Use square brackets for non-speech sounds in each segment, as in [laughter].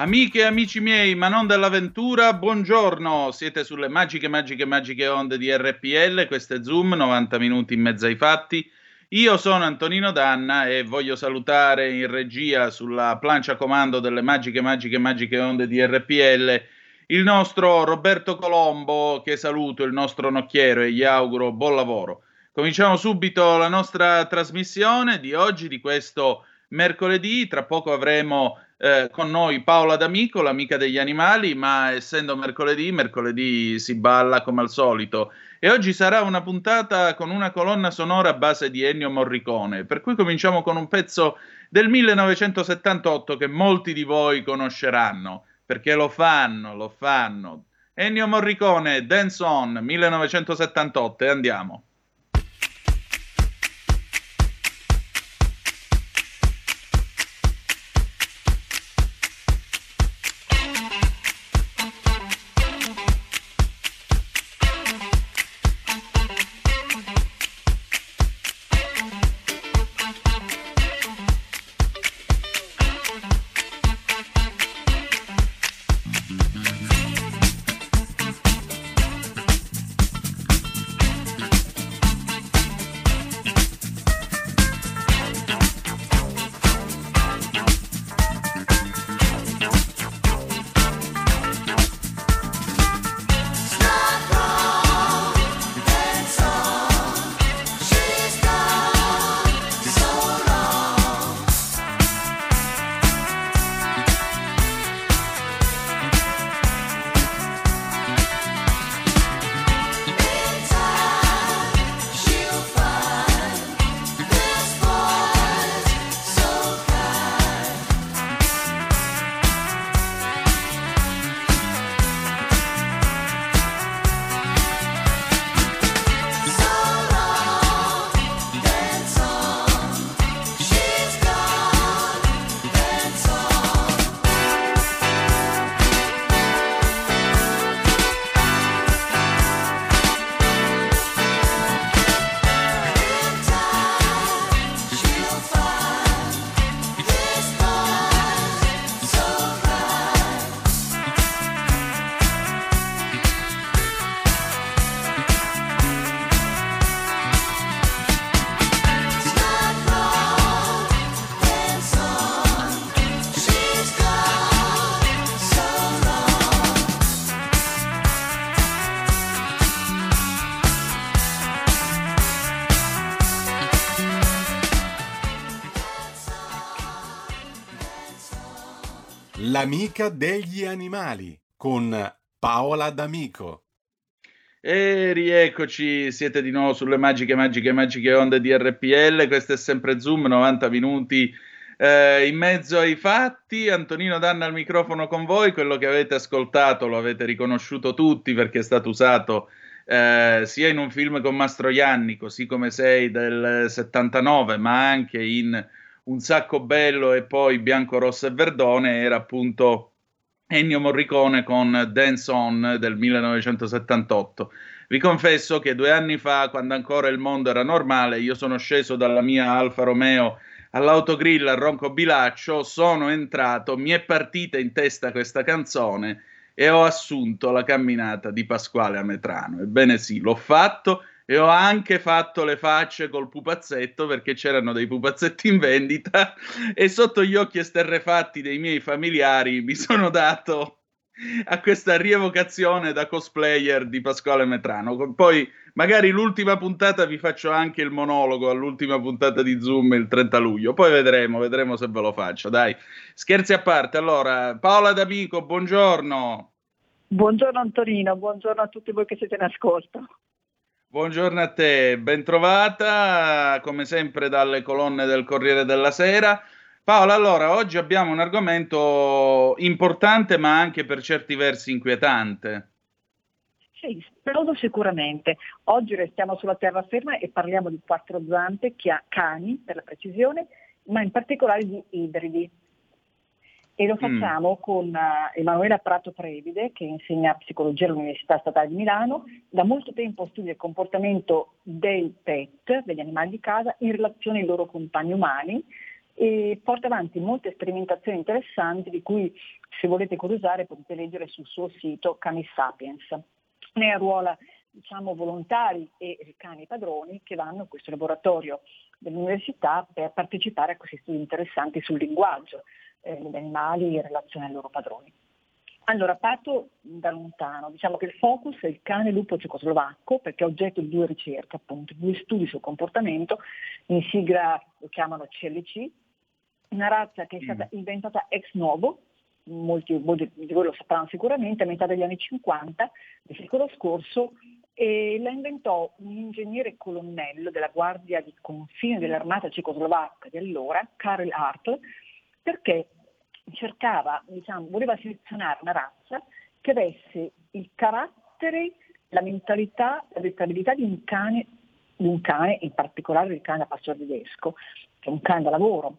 Amiche e amici miei, ma non dell'avventura, buongiorno. Siete sulle magiche, magiche, magiche onde di RPL. Questo è Zoom, 90 minuti in mezzo ai fatti. Io sono Antonino Danna e voglio salutare in regia sulla plancia comando delle magiche, magiche, magiche onde di RPL il nostro Roberto Colombo, che saluto, il nostro nocchiero e gli auguro buon lavoro. Cominciamo subito la nostra trasmissione di oggi, di questo mercoledì. Tra poco avremo eh, con noi Paola D'Amico, l'amica degli animali, ma essendo mercoledì, mercoledì si balla come al solito. E oggi sarà una puntata con una colonna sonora a base di Ennio Morricone, per cui cominciamo con un pezzo del 1978 che molti di voi conosceranno, perché lo fanno, lo fanno. Ennio Morricone, Dance On, 1978, e andiamo. L'amica degli animali con Paola D'Amico. E rieccoci, siete di nuovo sulle magiche, magiche, magiche onde di RPL. Questo è sempre Zoom, 90 minuti eh, in mezzo ai fatti. Antonino Danna al microfono con voi. Quello che avete ascoltato lo avete riconosciuto tutti perché è stato usato eh, sia in un film con Mastroianni, così come sei del 79, ma anche in un sacco bello e poi bianco, rosso e verdone era appunto Ennio Morricone con Dance On del 1978. Vi confesso che due anni fa, quando ancora il mondo era normale, io sono sceso dalla mia Alfa Romeo all'autogrill a Ronco Bilaccio, sono entrato, mi è partita in testa questa canzone e ho assunto la camminata di Pasquale Ametrano. Ebbene sì, l'ho fatto e ho anche fatto le facce col pupazzetto perché c'erano dei pupazzetti in vendita e sotto gli occhi esterrefatti dei miei familiari mi sono dato a questa rievocazione da cosplayer di Pasquale Metrano. Poi magari l'ultima puntata vi faccio anche il monologo all'ultima puntata di Zoom il 30 luglio. Poi vedremo, vedremo se ve lo faccio. Dai, scherzi a parte. Allora, Paola D'Amico, buongiorno. Buongiorno Antonino, buongiorno a tutti voi che siete in ascolto. Buongiorno a te, bentrovata come sempre dalle colonne del Corriere della Sera. Paola, allora oggi abbiamo un argomento importante ma anche per certi versi inquietante. Sì, spero sicuramente. Oggi restiamo sulla terraferma e parliamo di quattro zampe, cani per la precisione, ma in particolare di ibridi. E lo mm. facciamo mm. con uh, Emanuela Prato Previde, che insegna psicologia all'Università Statale di Milano. Da molto tempo studia il comportamento dei pet, degli animali di casa, in relazione ai loro compagni umani e porta avanti molte sperimentazioni interessanti di cui se volete curiosare potete leggere sul suo sito Canis Sapiens. Ne arruola diciamo, volontari e cani padroni che vanno a questo laboratorio dell'università per partecipare a questi studi interessanti sul linguaggio eh, degli animali in relazione ai loro padroni. Allora, parto da lontano, diciamo che il focus è il cane lupo cecoslovacco perché è oggetto di due ricerche, appunto, due studi sul comportamento, in sigla lo chiamano CLC, una razza che è stata mm. inventata ex novo, molti, molti di voi lo sapranno sicuramente, a metà degli anni 50 del secolo scorso, e la inventò un ingegnere colonnello della Guardia di Confine dell'Armata cecoslovacca di allora, Karel Hartl, perché cercava, diciamo, voleva selezionare una razza che avesse il carattere, la mentalità, la dettabilità di un cane, di un cane, in particolare del cane da pastore tedesco, che è un cane da lavoro,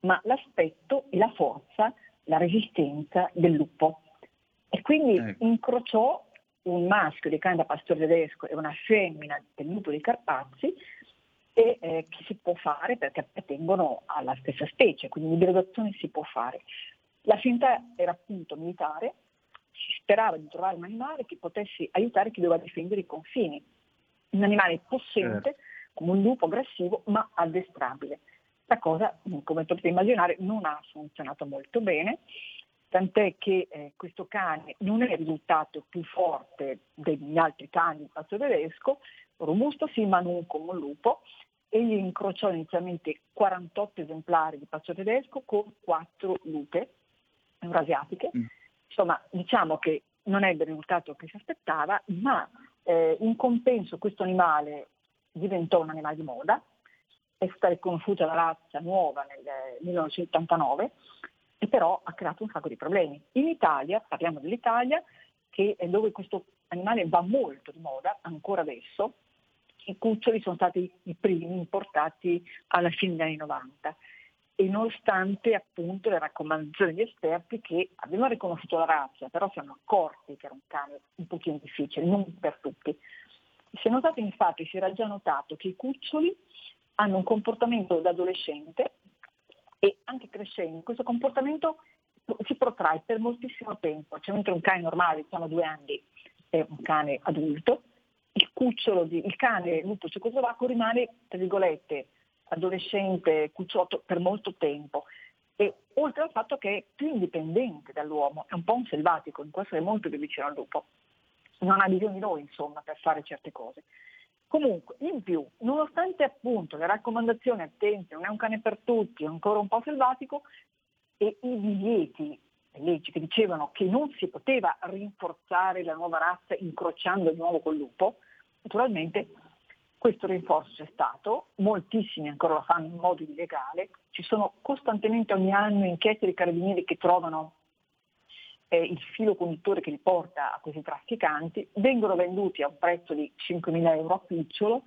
ma l'aspetto e la forza, la resistenza del lupo. E quindi ecco. incrociò un maschio di cane da pastore tedesco e una femmina del lupo dei Carpazi e eh, che si può fare perché appartengono alla stessa specie, quindi l'ibridazione si può fare. La finta era appunto militare, si sperava di trovare un animale che potesse aiutare chi doveva difendere i confini, un animale possente, certo. come un lupo aggressivo, ma addestrabile. La cosa, come potete immaginare, non ha funzionato molto bene, tant'è che eh, questo cane non è risultato più forte degli altri cani di passo tedesco, robusto sì, ma non come un lupo. Egli incrociò inizialmente 48 esemplari di pazzo tedesco con 4 lupe eurasiatiche. Mm. Insomma, diciamo che non ebbe il risultato che si aspettava, ma eh, in compenso questo animale diventò un animale di moda, è stata riconosciuta la razza nuova nel 1989 e però ha creato un sacco di problemi. In Italia, parliamo dell'Italia, che è dove questo animale va molto di moda, ancora adesso, i cuccioli sono stati i primi importati alla fine degli anni 90 e nonostante appunto le raccomandazioni degli esperti che avevano riconosciuto la razza, però si erano accorti che era un cane un pochino difficile, non per tutti. Si è notato infatti, si era già notato che i cuccioli hanno un comportamento da adolescente e anche crescendo. Questo comportamento si protrae per moltissimo tempo, cioè mentre un cane normale, diciamo due anni, è un cane adulto, il cucciolo, di, il cane lupo cecoslovacco rimane, tra virgolette, adolescente, cucciotto per molto tempo. E oltre al fatto che è più indipendente dall'uomo, è un po' un selvatico, in questo è molto più vicino al lupo. Non ha bisogno di noi, insomma, per fare certe cose. Comunque, in più, nonostante appunto le raccomandazioni attenti, non è un cane per tutti, è ancora un po' selvatico, e i divieti leggi che dicevano che non si poteva rinforzare la nuova razza incrociando di nuovo col lupo, naturalmente questo rinforzo c'è stato, moltissimi ancora lo fanno in modo illegale, ci sono costantemente ogni anno inchieste di carabinieri che trovano eh, il filo conduttore che li porta a questi trafficanti, vengono venduti a un prezzo di 5.000 euro a picciolo,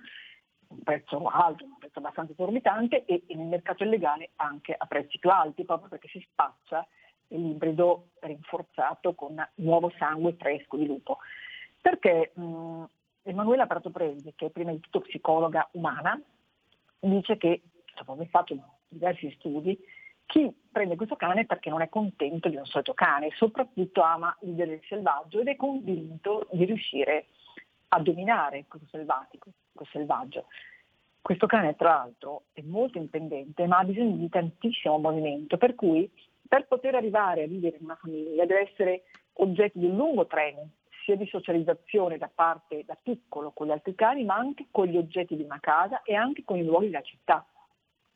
un prezzo alto, un prezzo abbastanza esorbitante e, e nel mercato illegale anche a prezzi più alti, proprio perché si spaccia l'ibrido rinforzato con nuovo sangue fresco di lupo. Perché mh, Emanuela Prato Presi, che è prima di tutto psicologa umana, dice che, dopo aver fatto diversi studi, chi prende questo cane perché non è contento di un solito cane, soprattutto ama vivere il selvaggio ed è convinto di riuscire a dominare questo selvatico, questo selvaggio. Questo cane tra l'altro è molto indipendente ma ha bisogno di tantissimo movimento, per cui per poter arrivare a vivere in una famiglia deve essere oggetti di lungo treno, sia di socializzazione da parte da piccolo con gli altri cani, ma anche con gli oggetti di una casa e anche con i luoghi della città.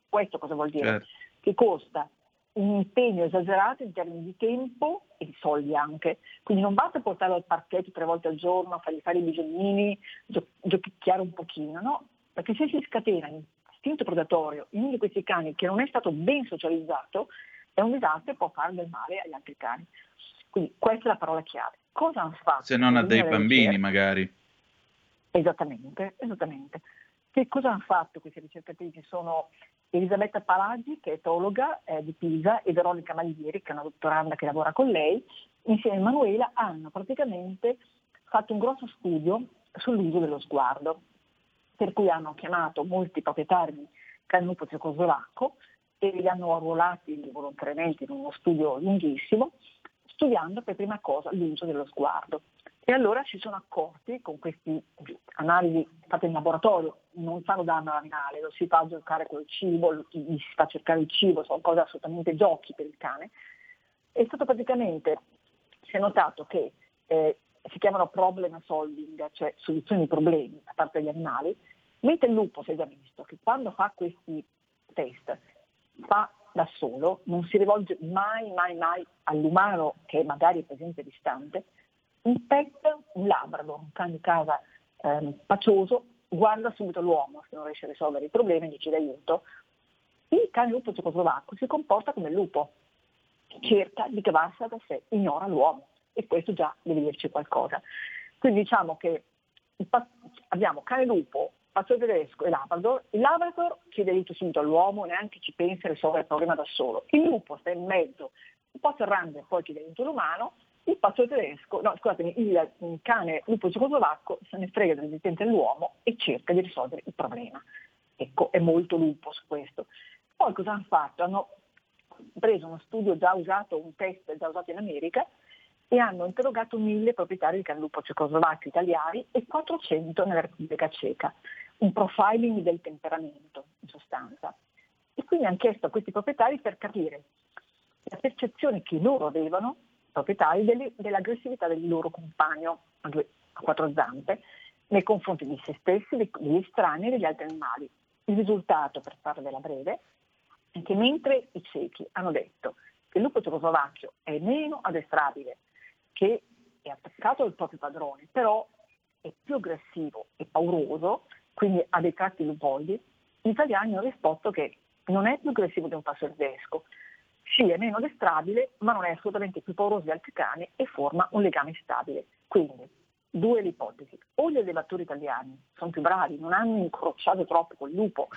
Questo cosa vuol dire? Certo. Che costa un impegno esagerato in termini di tempo e di soldi anche. Quindi non basta portarlo al parchetto tre volte al giorno, fargli fare i bisognini, gio- giochicchiare un pochino, no? Perché se si scatena l'istinto predatorio in uno di questi cani che non è stato ben socializzato, è un disastro e può fare del male agli altri cani. Quindi questa è la parola chiave. Cosa hanno fatto? Se non ha dei bambini ricerche? magari. Esattamente, esattamente. Che cosa hanno fatto questi ricercatrici? Sono Elisabetta Palaggi, che è etologa eh, di Pisa, e Veronica Maglieri, che è una dottoranda che lavora con lei, insieme a Emanuela, hanno praticamente fatto un grosso studio sull'uso dello sguardo, per cui hanno chiamato molti proprietari di Canupo cecoslovacco e li hanno arruolati volontariamente in uno studio lunghissimo, studiando per prima cosa l'uso dello sguardo. E allora si sono accorti con queste analisi fatte in laboratorio, non fanno danno all'animale, lo si fa giocare col cibo, gli si fa cercare il cibo, sono cose assolutamente giochi per il cane. È stato praticamente, si è notato che eh, si chiamano problem solving, cioè soluzioni di problemi da parte degli animali, mentre il lupo si è già visto che quando fa questi test fa da solo, non si rivolge mai, mai, mai all'umano che magari è presente distante, un pet, un labrador, un cane di casa eh, pacioso, guarda subito l'uomo se non riesce a risolvere i problemi, gli chiede aiuto. Il cane lupo cecoslovacco si comporta come il lupo, cerca di cavarsela da sé, ignora l'uomo e questo già deve dirci qualcosa. Quindi diciamo che abbiamo cane lupo, pazzo tedesco e Labrador. Il Labrador chiede aiuto subito all'uomo, neanche ci pensa e risolve il problema da solo. Il lupo sta in mezzo, un po' serrando e poi chiede aiuto all'umano il pazzo tedesco, no scusatemi, il cane lupo cecoslovacco se ne frega dell'esistente dell'uomo e cerca di risolvere il problema. Ecco, è molto lupo su questo. Poi cosa hanno fatto? Hanno preso uno studio già usato, un test già usato in America, e hanno interrogato mille proprietari di cane lupo cecoslovacchi italiani e 400 nella Repubblica Ceca. Un profiling del temperamento, in sostanza. E quindi hanno chiesto a questi proprietari per capire la percezione che loro avevano proprietari dell'aggressività del loro compagno a, due, a quattro zampe nei confronti di se stessi, degli estranei e degli altri animali. Il risultato, per farvela breve, è che mentre i ciechi hanno detto che il lupo cecoslovacchio è meno addestrabile, che è attaccato al proprio padrone, però è più aggressivo e pauroso, quindi ha dei tratti lupoidi, gli italiani hanno risposto che non è più aggressivo di un passo tedesco, sì, è meno addestrabile, ma non è assolutamente più pauroso di altri cani e forma un legame stabile. Quindi, due le ipotesi. O gli allevatori italiani sono più bravi, non hanno incrociato troppo col lupo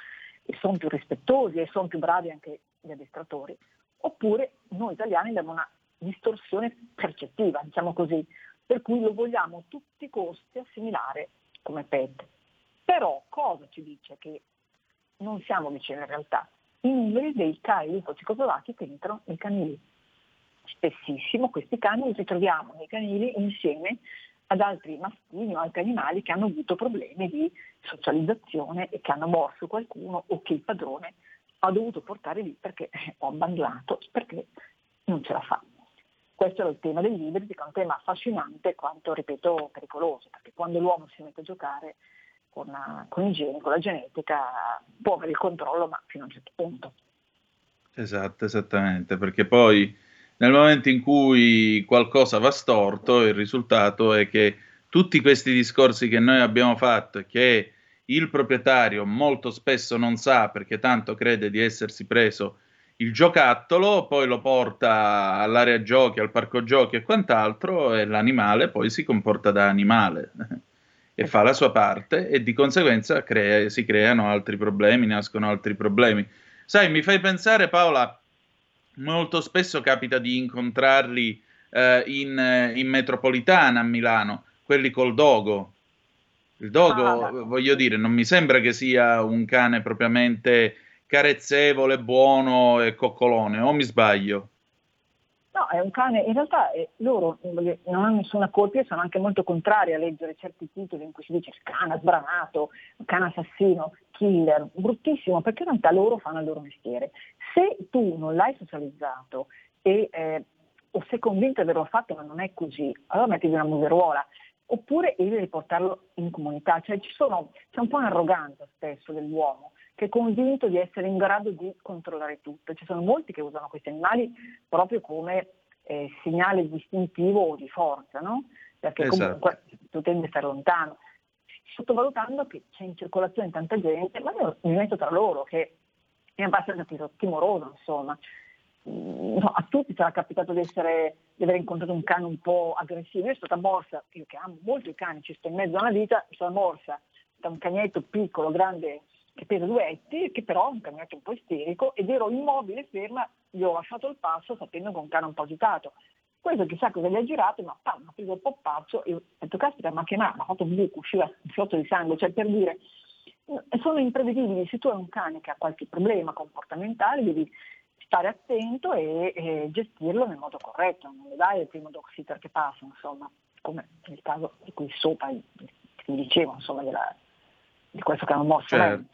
e sono più rispettosi e sono più bravi anche gli addestratori, oppure noi italiani abbiamo una distorsione percettiva, diciamo così, per cui lo vogliamo a tutti i costi assimilare come pet. Però cosa ci dice che non siamo vicini in realtà? i numeri dei cani linfocicoslovacchi che entrano nei canili. Spessissimo questi cani li ritroviamo nei canili insieme ad altri mastini o altri animali che hanno avuto problemi di socializzazione e che hanno morso qualcuno o che il padrone ha dovuto portare lì perché ho abbandonato, perché non ce la fa. Questo era il tema degli ibridi, che è un tema affascinante quanto, ripeto, pericoloso, perché quando l'uomo si mette a giocare con, con i geni, con la genetica, può avere il controllo, ma fino a un certo punto. Esatto, esattamente, perché poi nel momento in cui qualcosa va storto, il risultato è che tutti questi discorsi che noi abbiamo fatto e che il proprietario molto spesso non sa perché tanto crede di essersi preso il giocattolo, poi lo porta all'area giochi, al parco giochi e quant'altro e l'animale poi si comporta da animale [laughs] e fa la sua parte e di conseguenza crea, si creano altri problemi, nascono altri problemi. Sai, mi fai pensare Paola, molto spesso capita di incontrarli eh, in, in, metropolitana a Milano, quelli col dogo. Il dogo, ah, voglio dire, non mi sembra che sia un cane propriamente carezzevole, buono e coccolone, o mi sbaglio? No, è un cane, in realtà eh, loro non hanno nessuna colpa e sono anche molto contrari a leggere certi titoli in cui si dice cane sbranato, cane assassino, killer, bruttissimo, perché in realtà loro fanno il loro mestiere. Se tu non l'hai socializzato e eh, o sei convinto di averlo fatto ma non è così, allora mettiti una museruola, oppure eviti di portarlo in comunità, cioè sono, c'è un po' un'arroganza spesso dell'uomo che è convinto di essere in grado di controllare tutto, ci sono molti che usano questi animali proprio come eh, segnale distintivo o di forza, no? perché esatto. comunque tu tendi a stare lontano, sottovalutando che c'è in circolazione tanta gente, ma io mi metto tra loro che è abbastanza timoroso, insomma. Mm, no, a tutti sarà capitato di, essere, di aver incontrato un cane un po' aggressivo. Io sono stata morsa, io che amo molto i cani, ci sto in mezzo alla vita, sono morsa da un cagnetto piccolo, grande, che pesa due etti, che però è un cagnetto un po' isterico, ed ero immobile, ferma, gli ho lasciato il passo sapendo che un cane un po' agitato. Questo chissà cosa gli ha girato, ma pam, ha preso il poppaccio e ho detto, caspita, ma che ma ha fatto un buco, usciva un fiotto di sangue, cioè per dire, sono imprevedibili, se tu hai un cane che ha qualche problema comportamentale devi stare attento e, e gestirlo nel modo corretto, non le dai il primo dog sitter che passa, insomma, come nel caso di cui sopra ti dicevo, insomma, della, di questo che hanno morso certo.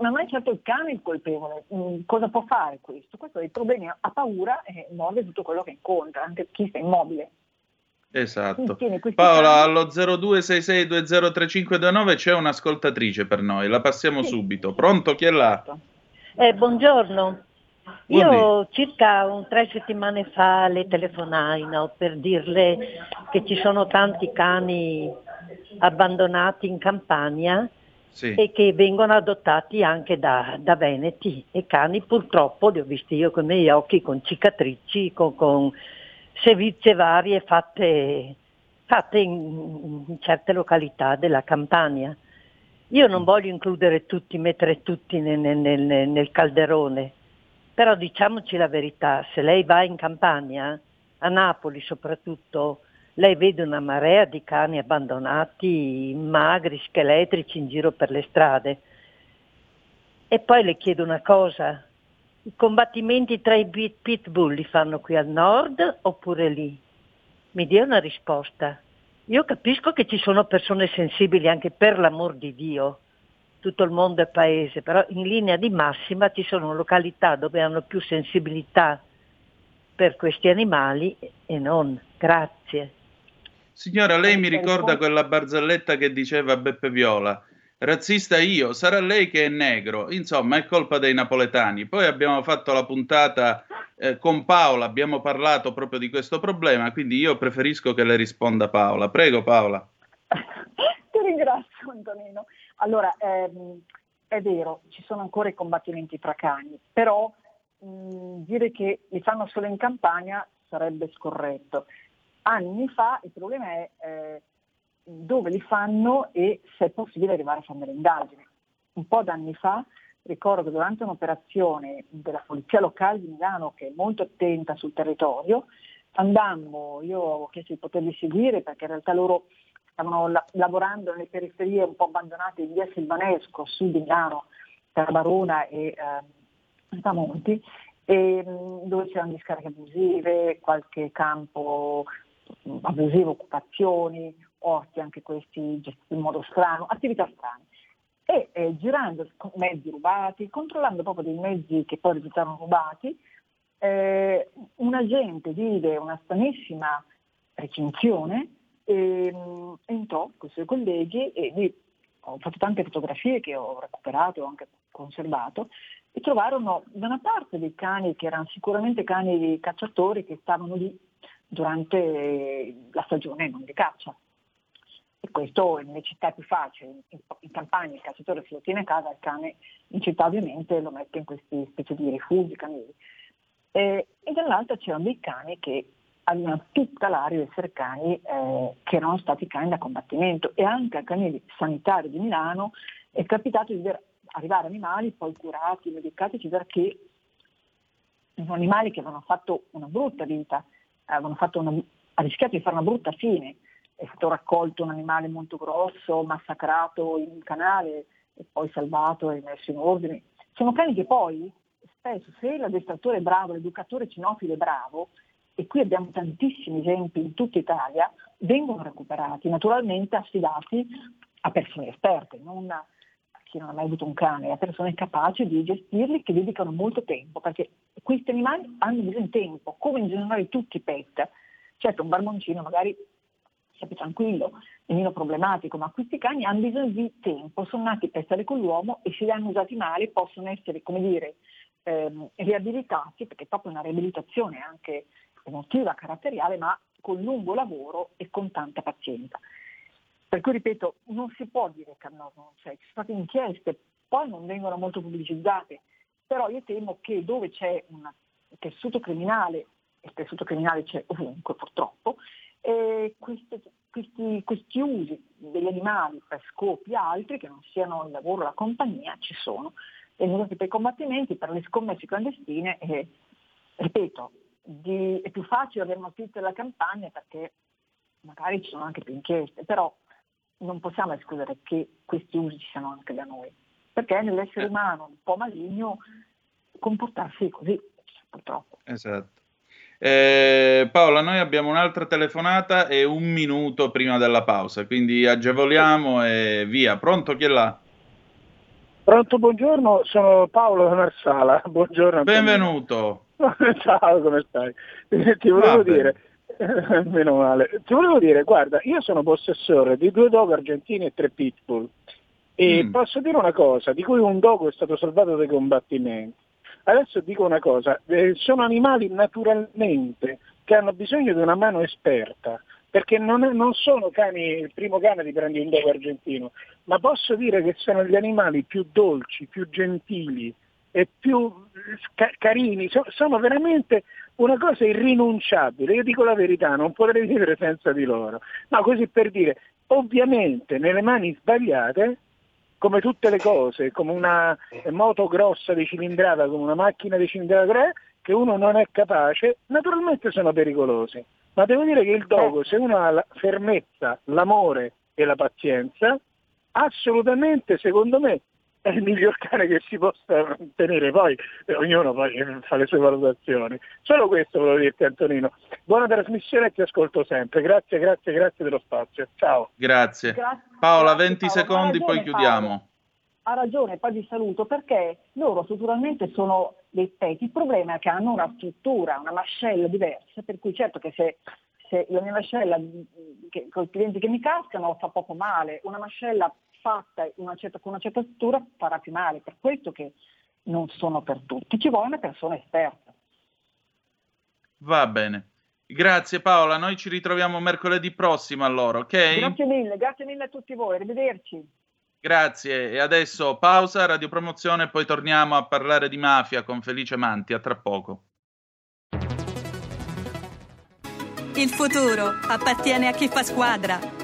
Non è certo il cane il colpevole, mm, cosa può fare questo? Questo ha dei problemi, ha paura e morde tutto quello che incontra, anche chi sta immobile. Esatto. Paola, allo 0266203529 c'è un'ascoltatrice per noi, la passiamo sì. subito. Pronto? Chi è là? Certo. Eh, buongiorno. Io circa un, tre settimane fa le telefonai no, per dirle che ci sono tanti cani abbandonati in campagna sì. e che vengono adottati anche da, da, veneti e cani purtroppo li ho visti io con i miei occhi con cicatrici, con, con sevizie varie fatte, fatte in, in, certe località della Campania. Io non mm. voglio includere tutti, mettere tutti nel, nel, nel, nel calderone, però diciamoci la verità, se lei va in Campania, a Napoli soprattutto, lei vede una marea di cani abbandonati, magri, scheletrici in giro per le strade. E poi le chiedo una cosa, i combattimenti tra i pitbull li fanno qui al nord oppure lì? Mi dia una risposta. Io capisco che ci sono persone sensibili anche per l'amor di Dio, tutto il mondo è paese, però in linea di massima ci sono località dove hanno più sensibilità per questi animali e non. Grazie. Signora, lei mi ricorda quella barzelletta che diceva Beppe Viola. Razzista io, sarà lei che è negro. Insomma, è colpa dei napoletani. Poi abbiamo fatto la puntata eh, con Paola, abbiamo parlato proprio di questo problema, quindi io preferisco che le risponda Paola. Prego Paola. [laughs] Ti ringrazio Antonino. Allora, ehm, è vero, ci sono ancora i combattimenti tra cani, però mh, dire che li fanno solo in campagna sarebbe scorretto anni fa il problema è eh, dove li fanno e se è possibile arrivare a fare delle indagini. Un po' d'anni fa ricordo che durante un'operazione della polizia locale di Milano che è molto attenta sul territorio, andammo, io ho chiesto di poterli seguire perché in realtà loro stavano la- lavorando nelle periferie un po' abbandonate di via Silvanesco, a sud di Milano, tra Barona e eh, Monti, e, dove c'erano discariche abusive, qualche campo abusive occupazioni, orti anche questi gestiti in modo strano, attività strane. E eh, girando mezzi rubati, controllando proprio dei mezzi che poi risultarono rubati, eh, un agente vide una stranissima recinzione e mh, entrò con i suoi colleghi e lì ho fatto tante fotografie che ho recuperato e anche conservato e trovarono da una parte dei cani che erano sicuramente cani cacciatori che stavano lì durante la stagione non di caccia. E questo nelle città è più facile, in, campagna il cacciatore se lo tiene a casa, il cane in città ovviamente lo mette in queste specie di rifugi canili. E, e dall'altra c'erano dei cani che avevano tutta l'aria di essere cani eh, che erano stati cani da combattimento e anche al canile sanitario di Milano è capitato di vedere arrivare animali poi curati, medicati, perché sono animali che avevano fatto una brutta vita, avevano una, rischiato di fare una brutta fine, è stato raccolto un animale molto grosso, massacrato in un canale e poi salvato e messo in ordine. Sono cani che poi, spesso, se l'addestratore è bravo, l'educatore cinofilo è bravo, e qui abbiamo tantissimi esempi in tutta Italia, vengono recuperati, naturalmente affidati a persone esperte, non chi non ha mai avuto un cane, a persone capaci di gestirli, che dedicano molto tempo, perché questi animali hanno bisogno di tempo, come in generale tutti i pet. Certo, un barboncino magari sia più tranquillo, è meno problematico, ma questi cani hanno bisogno di tempo, sono nati per stare con l'uomo e se li hanno usati male possono essere, come dire, ehm, riabilitati, perché è proprio una riabilitazione anche emotiva, caratteriale, ma con lungo lavoro e con tanta pazienza. Per cui ripeto, non si può dire che no, non c'è, ci sono state inchieste, poi non vengono molto pubblicizzate, però io temo che dove c'è un tessuto criminale, e il tessuto criminale c'è ovunque purtroppo, eh, questi, questi, questi, usi degli animali per scopi altri che non siano il lavoro, la compagnia, ci sono. Vengono usati per i combattimenti, per le scommesse clandestine e, ripeto, di, è più facile avere notizie della campagna perché magari ci sono anche più inchieste, però non possiamo escludere che questi usi ci siano anche da noi, perché nell'essere eh. umano un po' maligno comportarsi così, purtroppo. Esatto. Eh, Paola, noi abbiamo un'altra telefonata e un minuto prima della pausa, quindi agevoliamo e via. Pronto chi è là? Pronto, buongiorno, sono Paolo da Marsala. [laughs] Buongiorno. Benvenuto. [laughs] Ciao, come stai? Ti volevo dire, [laughs] meno male, ti volevo dire, guarda, io sono possessore di due dog argentini e tre pitbull e mm. posso dire una cosa, di cui un dogo è stato salvato dai combattimenti. Adesso dico una cosa, eh, sono animali naturalmente che hanno bisogno di una mano esperta, perché non, è, non, sono cani, il primo cane di prendi un dogo argentino, ma posso dire che sono gli animali più dolci, più gentili e più ca- carini, so, sono veramente una cosa irrinunciabile, io dico la verità, non potrei [laughs] vivere senza di loro. No, così per dire, ovviamente nelle mani sbagliate come tutte le cose, come una moto grossa di cilindrata, come una macchina di cilindrata 3, che uno non è capace, naturalmente sono pericolosi. Ma devo dire che il dogo, se uno ha la fermezza, l'amore e la pazienza, assolutamente, secondo me, è il miglior cane che si possa tenere, poi eh, ognuno poi eh, fa le sue valutazioni. Solo questo volevo dirti Antonino. Buona trasmissione e ti ascolto sempre. Grazie, grazie, grazie dello spazio. Ciao. Grazie. grazie Paola, 20 Paolo. secondi, ragione, poi chiudiamo. Paolo. Ha ragione, poi vi saluto perché loro strutturalmente sono dei pet. Il problema è che hanno una struttura, una mascella diversa, per cui certo che se se la mia mascella che, con i clienti che mi cascano fa poco male, una mascella fatta una certa, con una certa struttura farà più male, per questo che non sono per tutti, ci vuole una persona esperta. Va bene. Grazie Paola, noi ci ritroviamo mercoledì prossimo allora, ok? Grazie mille, grazie mille a tutti voi, arrivederci. Grazie, e adesso pausa, radiopromozione, poi torniamo a parlare di mafia con Felice Manti, a tra poco. Il futuro appartiene a chi fa squadra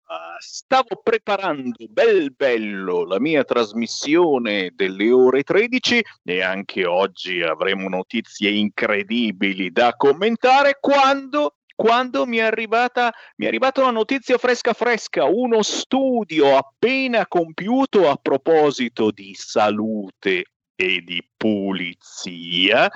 Stavo preparando bel bello la mia trasmissione delle ore 13 e anche oggi avremo notizie incredibili da commentare. Quando quando mi è arrivata mi è arrivata una notizia fresca fresca, uno studio appena compiuto a proposito di salute e di pulizia,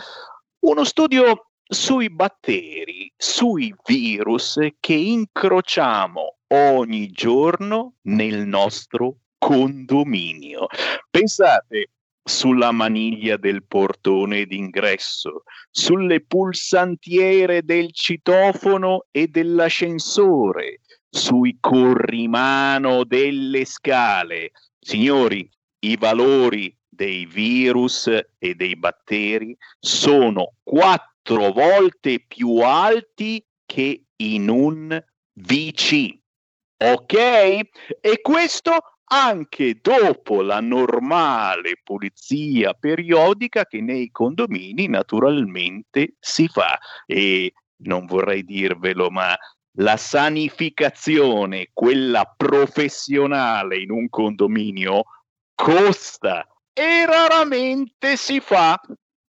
uno studio sui batteri, sui virus che incrociamo ogni giorno nel nostro condominio. Pensate sulla maniglia del portone d'ingresso, sulle pulsantiere del citofono e dell'ascensore, sui corrimano delle scale. Signori, i valori dei virus e dei batteri sono quattro quattro volte più alti che in un VC. Ok? E questo anche dopo la normale pulizia periodica che nei condomini naturalmente si fa. E non vorrei dirvelo, ma la sanificazione, quella professionale in un condominio, costa e raramente si fa.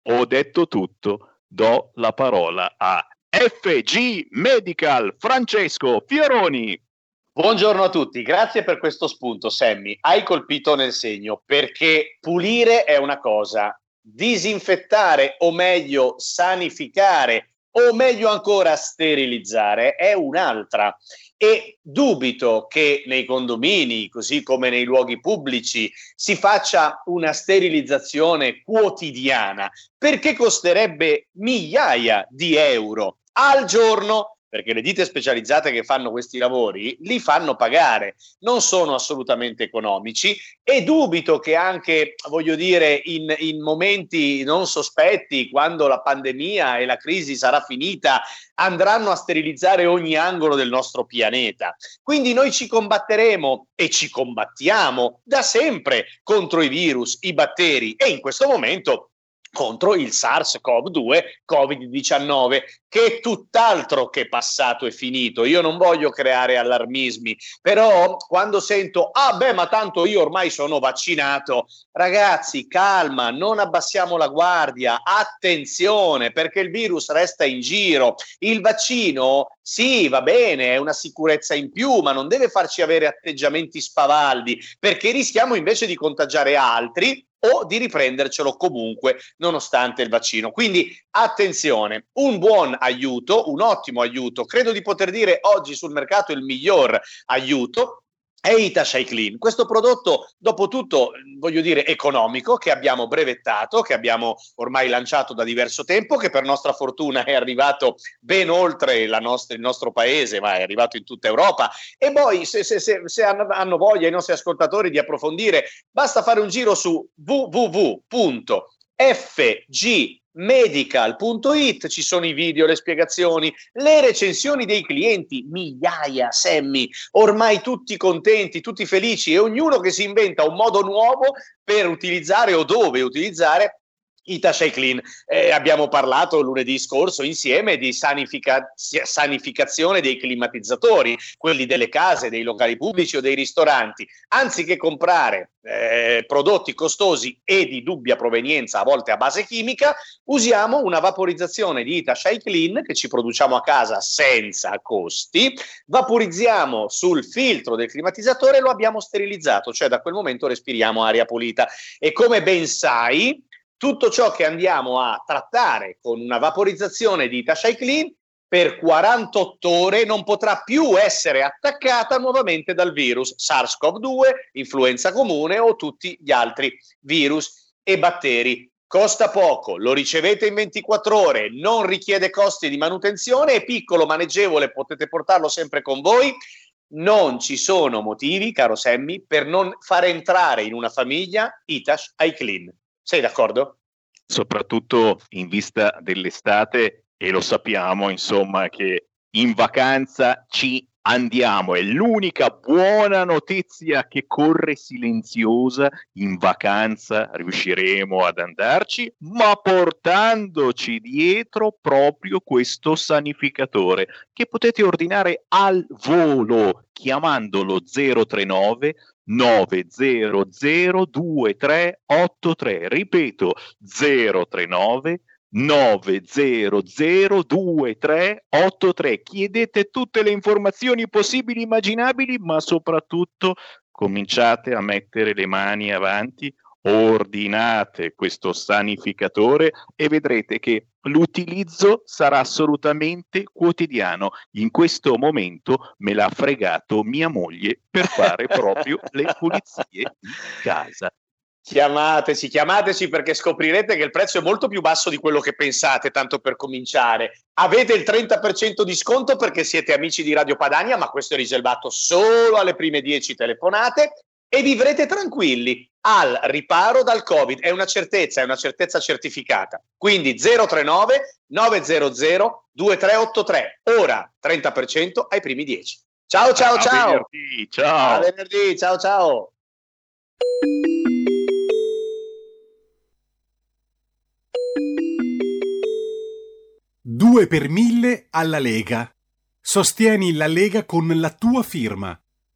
Ho detto tutto, do la parola a FG Medical Francesco Fioroni. Buongiorno a tutti, grazie per questo spunto, Sammy. Hai colpito nel segno perché pulire è una cosa, disinfettare o meglio sanificare o meglio ancora sterilizzare è un'altra. E dubito che nei condomini, così come nei luoghi pubblici, si faccia una sterilizzazione quotidiana, perché costerebbe migliaia di euro al giorno perché le ditte specializzate che fanno questi lavori li fanno pagare, non sono assolutamente economici e dubito che anche, voglio dire, in, in momenti non sospetti, quando la pandemia e la crisi sarà finita, andranno a sterilizzare ogni angolo del nostro pianeta. Quindi noi ci combatteremo e ci combattiamo da sempre contro i virus, i batteri e in questo momento contro il SARS-CoV-2 Covid-19 che è tutt'altro che passato e finito. Io non voglio creare allarmismi, però quando sento ah beh, ma tanto io ormai sono vaccinato, ragazzi, calma, non abbassiamo la guardia, attenzione, perché il virus resta in giro. Il vaccino sì, va bene, è una sicurezza in più, ma non deve farci avere atteggiamenti spavaldi, perché rischiamo invece di contagiare altri o di riprendercelo comunque nonostante il vaccino. Quindi attenzione, un buon aiuto, un ottimo aiuto, credo di poter dire oggi sul mercato il miglior aiuto è Ita Clean. Questo prodotto, dopo tutto, voglio dire, economico, che abbiamo brevettato, che abbiamo ormai lanciato da diverso tempo, che per nostra fortuna è arrivato ben oltre nostra, il nostro paese, ma è arrivato in tutta Europa. E poi, se, se, se, se hanno voglia i nostri ascoltatori di approfondire, basta fare un giro su www.fg medical.it ci sono i video, le spiegazioni, le recensioni dei clienti, migliaia, semmi, ormai tutti contenti, tutti felici e ognuno che si inventa un modo nuovo per utilizzare o dove utilizzare Itasha Clean. Eh, abbiamo parlato lunedì scorso insieme di sanifica- sanificazione dei climatizzatori, quelli delle case, dei locali pubblici o dei ristoranti. Anziché comprare eh, prodotti costosi e di dubbia provenienza, a volte a base chimica, usiamo una vaporizzazione di Itasha Clean che ci produciamo a casa senza costi, vaporizziamo sul filtro del climatizzatore e lo abbiamo sterilizzato, cioè da quel momento respiriamo aria pulita. E come ben sai, tutto ciò che andiamo a trattare con una vaporizzazione di Tashai Clean per 48 ore non potrà più essere attaccata nuovamente dal virus SARS-CoV-2, influenza comune o tutti gli altri virus e batteri. Costa poco, lo ricevete in 24 ore, non richiede costi di manutenzione, è piccolo, maneggevole, potete portarlo sempre con voi. Non ci sono motivi, caro Sammy, per non far entrare in una famiglia Itash iClean. Sei d'accordo? Soprattutto in vista dell'estate e lo sappiamo, insomma, che in vacanza ci andiamo. È l'unica buona notizia che corre silenziosa. In vacanza riusciremo ad andarci, ma portandoci dietro proprio questo sanificatore che potete ordinare al volo chiamandolo 039 9002383. Ripeto 039 9002383. Chiedete tutte le informazioni possibili e immaginabili, ma soprattutto cominciate a mettere le mani avanti, ordinate questo sanificatore e vedrete che l'utilizzo sarà assolutamente quotidiano. In questo momento me l'ha fregato mia moglie per fare [laughs] proprio le pulizie in casa. Chiamateci, chiamateci perché scoprirete che il prezzo è molto più basso di quello che pensate, tanto per cominciare. Avete il 30% di sconto perché siete amici di Radio Padania, ma questo è riservato solo alle prime 10 telefonate e vivrete tranquilli al riparo dal Covid. È una certezza, è una certezza certificata. Quindi 039 900 2383. Ora 30% ai primi 10. Ciao ciao A ciao. venerdì, ciao. A venerdì, ciao ciao. Due per mille alla Lega. Sostieni la Lega con la tua firma.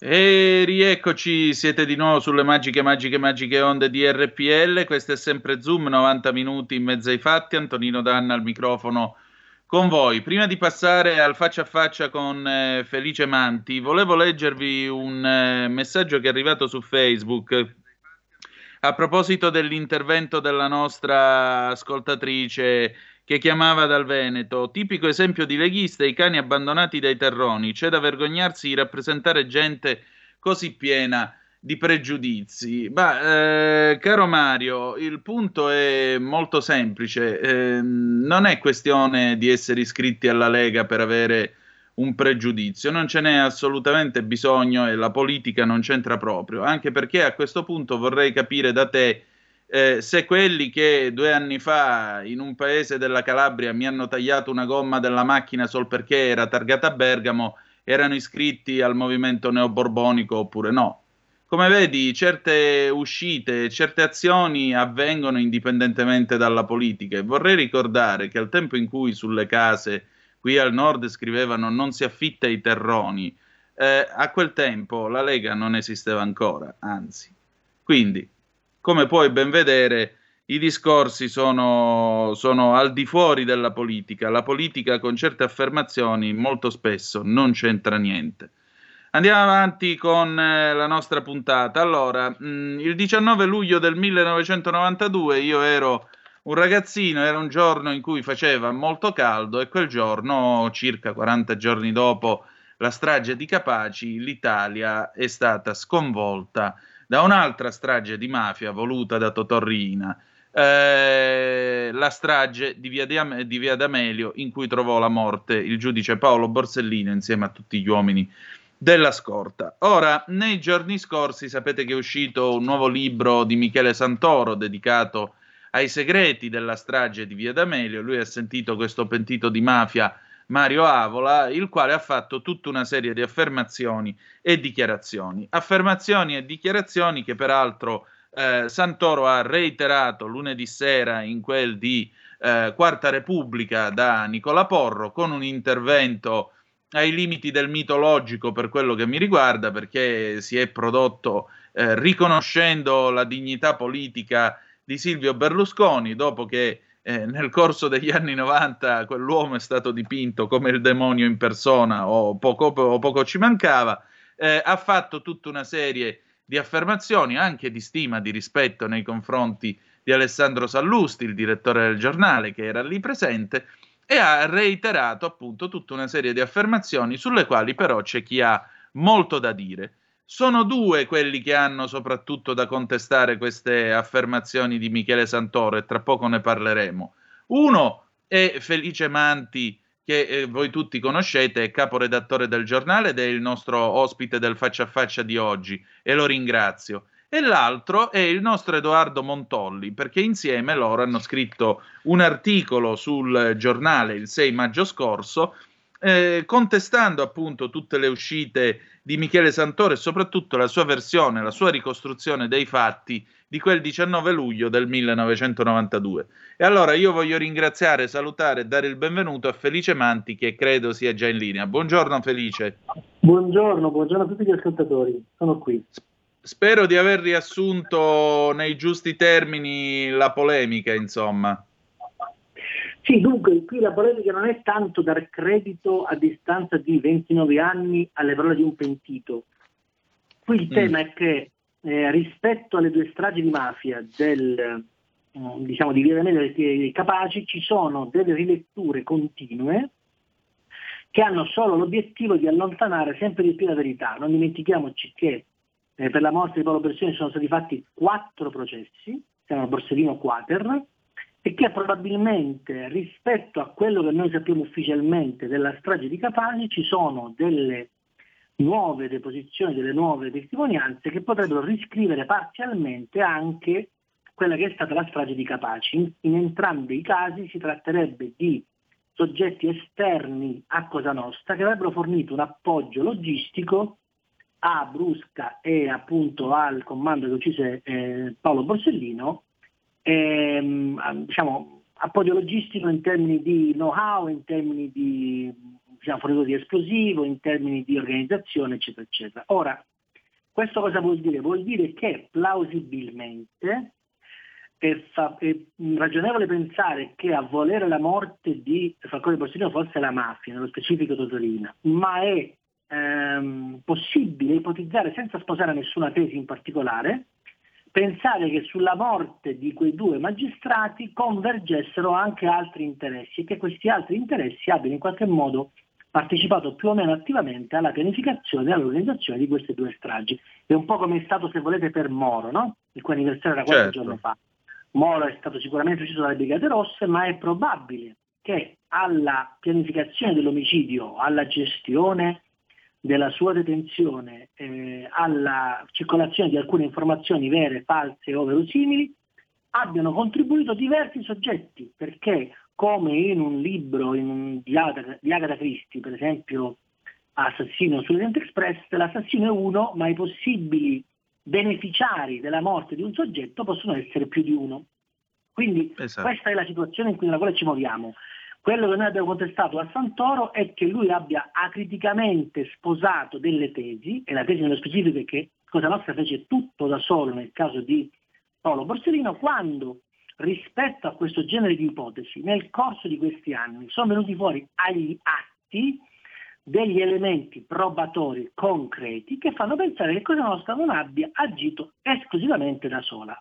E rieccoci, siete di nuovo sulle magiche, magiche, magiche onde di RPL. Questo è sempre Zoom, 90 minuti in mezzo ai fatti. Antonino Danna al microfono con voi. Prima di passare al faccia a faccia con eh, Felice Manti, volevo leggervi un eh, messaggio che è arrivato su Facebook a proposito dell'intervento della nostra ascoltatrice che chiamava dal Veneto, tipico esempio di leghista, i cani abbandonati dai terroni, c'è da vergognarsi di rappresentare gente così piena di pregiudizi. Ma, eh, caro Mario, il punto è molto semplice, eh, non è questione di essere iscritti alla Lega per avere un pregiudizio, non ce n'è assolutamente bisogno e la politica non c'entra proprio, anche perché a questo punto vorrei capire da te eh, se quelli che due anni fa in un paese della Calabria mi hanno tagliato una gomma della macchina sol perché era targata a Bergamo erano iscritti al movimento neoborbonico oppure no. Come vedi, certe uscite, certe azioni avvengono indipendentemente dalla politica e vorrei ricordare che al tempo in cui sulle case qui al nord scrivevano non si affitta ai terroni, eh, a quel tempo la Lega non esisteva ancora, anzi. Quindi come puoi ben vedere, i discorsi sono, sono, al di fuori della politica. La politica con certe affermazioni molto spesso non c'entra niente. Andiamo avanti con eh, la nostra puntata. Allora, mm, il 19 luglio del 1992 io ero un ragazzino, era un giorno in cui faceva molto caldo e quel giorno, circa 40 giorni dopo la strage di Capaci, l'Italia è stata sconvolta da un'altra strage di mafia voluta da Totorrina, eh, la strage di via, Am- di via, D'Amelio in cui trovò la morte il giudice Paolo Borsellino insieme a tutti gli uomini della scorta. Ora, nei giorni scorsi sapete che è uscito un nuovo libro di Michele Santoro dedicato ai segreti della strage di via D'Amelio. Lui ha sentito questo pentito di mafia Mario Avola, il quale ha fatto tutta una serie di affermazioni e dichiarazioni. Affermazioni e dichiarazioni che peraltro eh, Santoro ha reiterato lunedì sera in quel di eh, Quarta Repubblica da Nicola Porro con un intervento ai limiti del mitologico per quello che mi riguarda, perché si è prodotto eh, riconoscendo la dignità politica di Silvio Berlusconi dopo che eh, nel corso degli anni 90 quell'uomo è stato dipinto come il demonio in persona o poco, o poco ci mancava, eh, ha fatto tutta una serie di affermazioni anche di stima, di rispetto nei confronti di Alessandro Sallusti, il direttore del giornale che era lì presente, e ha reiterato appunto tutta una serie di affermazioni sulle quali però c'è chi ha molto da dire. Sono due quelli che hanno soprattutto da contestare queste affermazioni di Michele Santoro e tra poco ne parleremo. Uno è Felice Manti, che eh, voi tutti conoscete, è caporedattore del giornale ed è il nostro ospite del faccia a faccia di oggi e lo ringrazio. E l'altro è il nostro Edoardo Montolli, perché insieme loro hanno scritto un articolo sul giornale il 6 maggio scorso eh, contestando appunto tutte le uscite di Michele Santoro e soprattutto la sua versione, la sua ricostruzione dei fatti di quel 19 luglio del 1992. E allora io voglio ringraziare, salutare e dare il benvenuto a Felice Manti che credo sia già in linea. Buongiorno Felice. Buongiorno, buongiorno a tutti gli ascoltatori, sono qui. Spero di aver riassunto nei giusti termini la polemica, insomma. Sì, dunque qui la polemica non è tanto dar credito a distanza di 29 anni alle parole di un pentito. Qui il mm. tema è che eh, rispetto alle due stragi di mafia del, mm, diciamo, di Via dei Capaci ci sono delle riletture continue che hanno solo l'obiettivo di allontanare sempre di più la verità. Non dimentichiamoci che eh, per la morte di Paolo Bersini sono stati fatti quattro processi, siamo a Borsellino Quater, e che probabilmente rispetto a quello che noi sappiamo ufficialmente della strage di Capaci ci sono delle nuove deposizioni, delle nuove testimonianze che potrebbero riscrivere parzialmente anche quella che è stata la strage di Capaci. In, in entrambi i casi si tratterebbe di soggetti esterni a Cosa Nostra che avrebbero fornito un appoggio logistico a Brusca e appunto al comando che uccise eh, Paolo Borsellino ehm, diciamo, appoggio logistico in termini di know-how, in termini di diciamo, fornitore di esplosivo, in termini di organizzazione, eccetera, eccetera. Ora, questo cosa vuol dire? Vuol dire che plausibilmente è, fa, è ragionevole pensare che a volere la morte di Falcone Borsellino fosse la mafia, nello specifico Totolina, ma è ehm, possibile ipotizzare, senza sposare nessuna tesi in particolare, pensare che sulla morte di quei due magistrati convergessero anche altri interessi e che questi altri interessi abbiano in qualche modo partecipato più o meno attivamente alla pianificazione e all'organizzazione di queste due stragi. È un po' come è stato, se volete, per Moro, no? il cui anniversario era qualche certo. giorno fa. Moro è stato sicuramente ucciso dalle Brigate Rosse, ma è probabile che alla pianificazione dell'omicidio, alla gestione della sua detenzione eh, alla circolazione di alcune informazioni vere, false o verosimili, abbiano contribuito diversi soggetti, perché come in un libro in un, di, Agatha, di Agatha Christie, per esempio Assassino sull'Orient Express, l'assassino è uno, ma i possibili beneficiari della morte di un soggetto possono essere più di uno. Quindi esatto. questa è la situazione in cui, nella quale ci muoviamo. Quello che noi abbiamo contestato a Santoro è che lui abbia acriticamente sposato delle tesi, e la tesi nello specifico è che Cosa Nostra fece tutto da solo nel caso di Paolo Borsellino, quando rispetto a questo genere di ipotesi, nel corso di questi anni sono venuti fuori agli atti degli elementi probatori concreti che fanno pensare che Cosa Nostra non abbia agito esclusivamente da sola.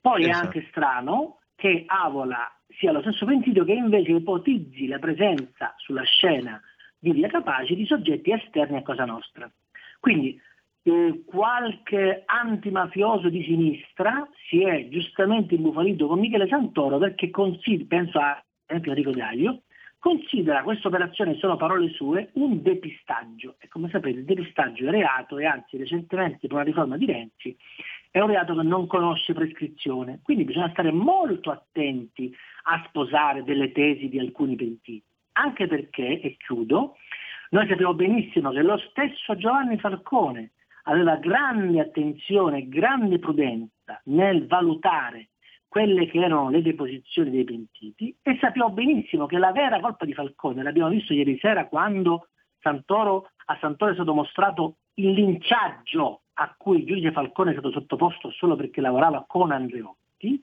Poi esatto. è anche strano che Avola sia lo stesso pentito che invece ipotizzi la presenza sulla scena di Via Capace di soggetti esterni a Cosa Nostra. Quindi eh, qualche antimafioso di sinistra si è giustamente imbufalito con Michele Santoro perché considera, penso a Enrico Gaglio, considera questa operazione, sono parole sue, un depistaggio. E come sapete il depistaggio è reato e anzi recentemente per una riforma di Renzi è un reato che non conosce prescrizione. Quindi bisogna stare molto attenti a sposare delle tesi di alcuni pentiti. Anche perché, e chiudo, noi sappiamo benissimo che lo stesso Giovanni Falcone aveva grande attenzione, grande prudenza nel valutare quelle che erano le deposizioni dei pentiti e sappiamo benissimo che la vera colpa di Falcone, l'abbiamo visto ieri sera quando Santoro, a Santoro è stato mostrato il linciaggio a cui il giudice Falcone è stato sottoposto solo perché lavorava con Andreotti,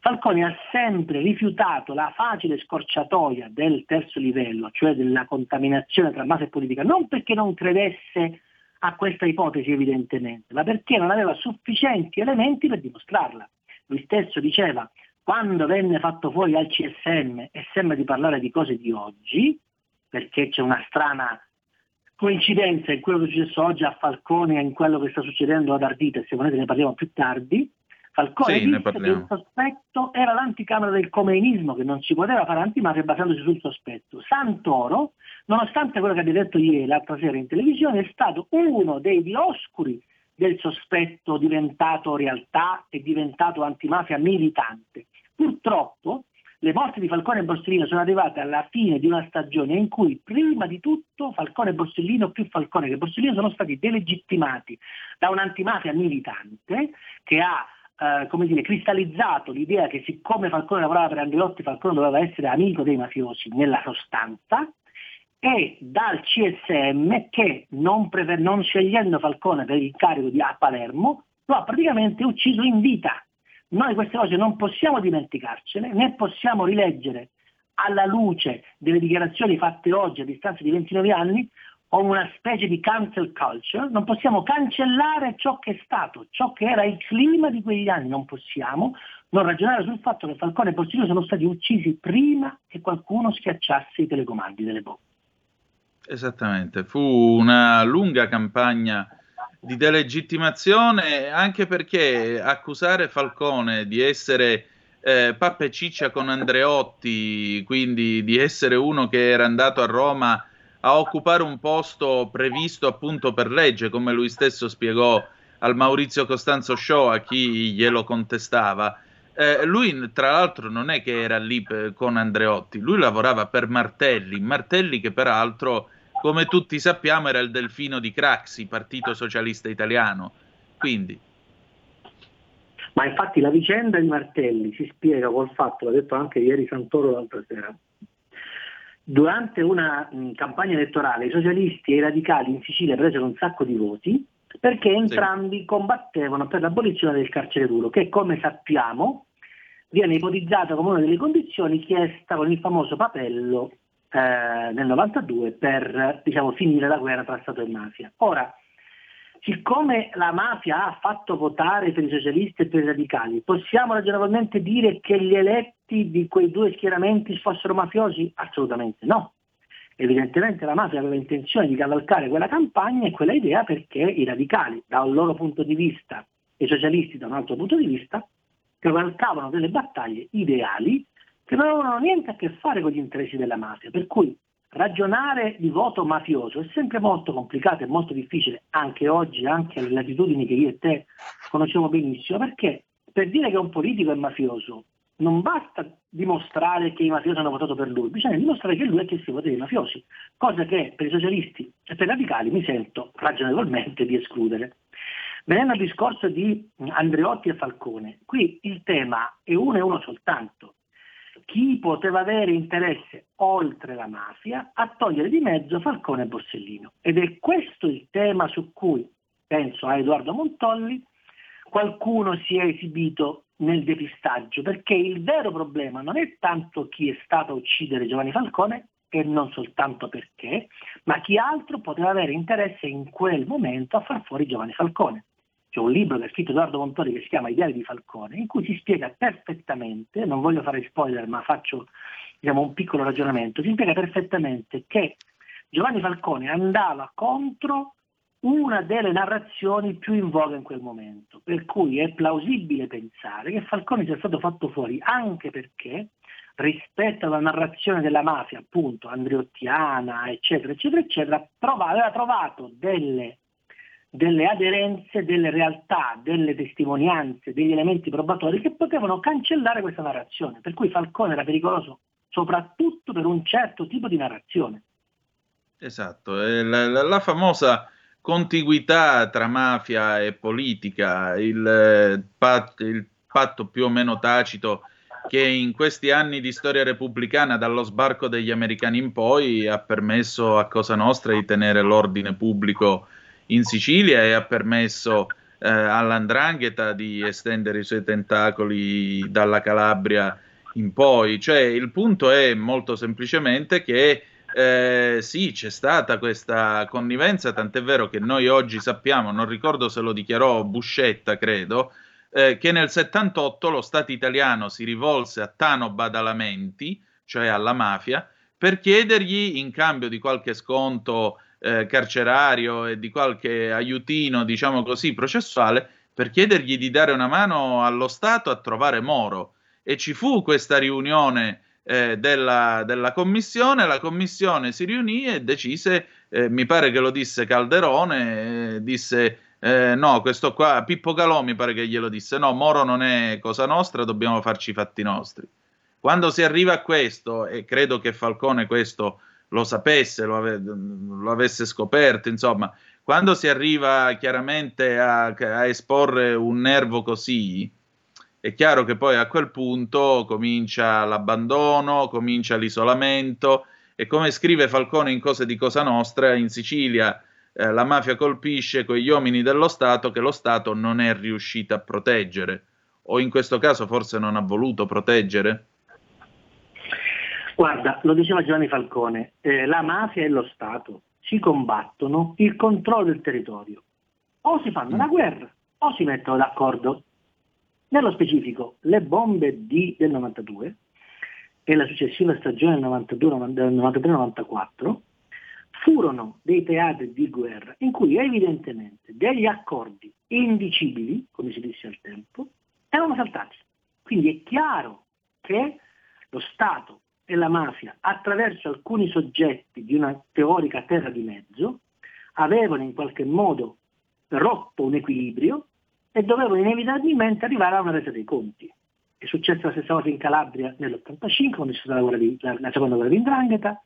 Falcone ha sempre rifiutato la facile scorciatoia del terzo livello, cioè della contaminazione tra mafia e politica, non perché non credesse a questa ipotesi evidentemente, ma perché non aveva sufficienti elementi per dimostrarla. Lui stesso diceva, quando venne fatto fuori al CSM e sembra di parlare di cose di oggi, perché c'è una strana coincidenza in quello che è successo oggi a Falcone e in quello che sta succedendo ad Ardita, se volete ne parliamo più tardi, Falcone sì, disse che il sospetto era l'anticamera del comeinismo, che non si poteva fare antimafia basandosi sul sospetto. Santoro, nonostante quello che abbia detto ieri, l'altra sera in televisione, è stato uno dei dioscuri del sospetto diventato realtà e diventato antimafia militante. Purtroppo le morti di Falcone e Borsellino sono arrivate alla fine di una stagione in cui prima di tutto Falcone e Borsellino, più Falcone che Borsellino, sono stati delegittimati da un'antimafia militante che ha eh, come dire, cristallizzato l'idea che siccome Falcone lavorava per Andreotti, Falcone doveva essere amico dei mafiosi nella sostanza, e dal CSM che non, prefer- non scegliendo Falcone per l'incarico di a Palermo, lo ha praticamente ucciso in vita. Noi queste cose non possiamo dimenticarcene, né possiamo rileggere alla luce delle dichiarazioni fatte oggi a distanza di 29 anni o una specie di cancel culture, non possiamo cancellare ciò che è stato, ciò che era il clima di quegli anni, non possiamo non ragionare sul fatto che Falcone e Borsellino sono stati uccisi prima che qualcuno schiacciasse i telecomandi delle bombe. Esattamente, fu una lunga campagna di delegittimazione anche perché accusare Falcone di essere eh, Pappe Ciccia con Andreotti, quindi di essere uno che era andato a Roma a occupare un posto previsto appunto per legge, come lui stesso spiegò al Maurizio Costanzo Show a chi glielo contestava. Eh, lui, tra l'altro, non è che era lì con Andreotti, lui lavorava per Martelli, Martelli che peraltro, come tutti sappiamo, era il delfino di Craxi, Partito Socialista Italiano. Quindi. Ma infatti la vicenda di Martelli si spiega col fatto, l'ha detto anche ieri Santoro l'altra sera, durante una mh, campagna elettorale i socialisti e i radicali in Sicilia presero un sacco di voti perché entrambi sì. combattevano per l'abolizione del carcere duro, che come sappiamo viene ipotizzata come una delle condizioni chiesta con il famoso papello eh, nel 92 per diciamo, finire la guerra tra Stato e mafia. Ora, siccome la mafia ha fatto votare per i socialisti e per i radicali, possiamo ragionevolmente dire che gli eletti di quei due schieramenti fossero mafiosi? Assolutamente no. Evidentemente la mafia aveva intenzione di cavalcare quella campagna e quella idea perché i radicali, da un loro punto di vista, e i socialisti da un altro punto di vista, cavalcavano delle battaglie ideali che non avevano niente a che fare con gli interessi della mafia. Per cui ragionare di voto mafioso è sempre molto complicato e molto difficile, anche oggi, anche alle latitudini che io e te conosciamo benissimo, perché per dire che un politico è mafioso non basta dimostrare che i mafiosi hanno votato per lui, bisogna dimostrare che lui è che si vota dei mafiosi, cosa che per i socialisti e per i radicali mi sento ragionevolmente di escludere. Venendo al discorso di Andreotti e Falcone, qui il tema è uno e uno soltanto. Chi poteva avere interesse oltre la mafia a togliere di mezzo Falcone e Borsellino? Ed è questo il tema su cui, penso a Edoardo Montolli, qualcuno si è esibito nel depistaggio, perché il vero problema non è tanto chi è stato a uccidere Giovanni Falcone, e non soltanto perché, ma chi altro poteva avere interesse in quel momento a far fuori Giovanni Falcone. C'è un libro che ha scritto Edoardo Montori che si chiama Ideali di Falcone, in cui si spiega perfettamente, non voglio fare spoiler ma faccio diciamo, un piccolo ragionamento, si spiega perfettamente che Giovanni Falcone andava contro una delle narrazioni più in voga in quel momento, per cui è plausibile pensare che Falcone sia stato fatto fuori anche perché rispetto alla narrazione della mafia, appunto, andriottiana, eccetera, eccetera, eccetera, trova, aveva trovato delle, delle aderenze, delle realtà, delle testimonianze, degli elementi probatori che potevano cancellare questa narrazione, per cui Falcone era pericoloso soprattutto per un certo tipo di narrazione. Esatto, la, la, la famosa contiguità tra mafia e politica, il, eh, il patto più o meno tacito che in questi anni di storia repubblicana, dallo sbarco degli americani in poi, ha permesso a Cosa Nostra di tenere l'ordine pubblico in Sicilia e ha permesso eh, all'Andrangheta di estendere i suoi tentacoli dalla Calabria in poi. Cioè, il punto è molto semplicemente che eh, sì, c'è stata questa connivenza, tant'è vero che noi oggi sappiamo, non ricordo se lo dichiarò Buscetta, credo, eh, che nel 78 lo Stato italiano si rivolse a Tano Badalamenti, cioè alla mafia, per chiedergli, in cambio di qualche sconto eh, carcerario e di qualche aiutino, diciamo così, processuale, per chiedergli di dare una mano allo Stato a trovare Moro. E ci fu questa riunione eh, della, della, commissione, la commissione si riunì e decise, eh, mi pare che lo disse Calderone, eh, disse eh, no, questo qua, Pippo Calò mi pare che glielo disse, no, Moro non è cosa nostra, dobbiamo farci i fatti nostri. Quando si arriva a questo, e credo che Falcone questo lo sapesse, lo, ave- lo avesse scoperto, insomma, quando si arriva chiaramente a, a esporre un nervo così, è chiaro che poi a quel punto comincia l'abbandono, comincia l'isolamento e come scrive Falcone in Cose di Cosa Nostra, in Sicilia eh, la mafia colpisce quegli uomini dello Stato che lo Stato non è riuscito a proteggere o in questo caso forse non ha voluto proteggere? Guarda, lo diceva Giovanni Falcone, eh, la mafia e lo Stato si combattono il controllo del territorio. O si fanno una guerra o si mettono d'accordo. Nello specifico, le bombe di, del 92 e la successiva stagione del 93-94 furono dei teatri di guerra in cui evidentemente degli accordi indicibili, come si disse al tempo, erano saltati. Quindi è chiaro che lo Stato e la mafia, attraverso alcuni soggetti di una teorica terra di mezzo, avevano in qualche modo rotto un equilibrio e dovevano inevitabilmente arrivare a una resa dei conti. È successa la stessa cosa in Calabria nell'85, quando c'è stata la, di, la, la seconda guerra di Indrangheta,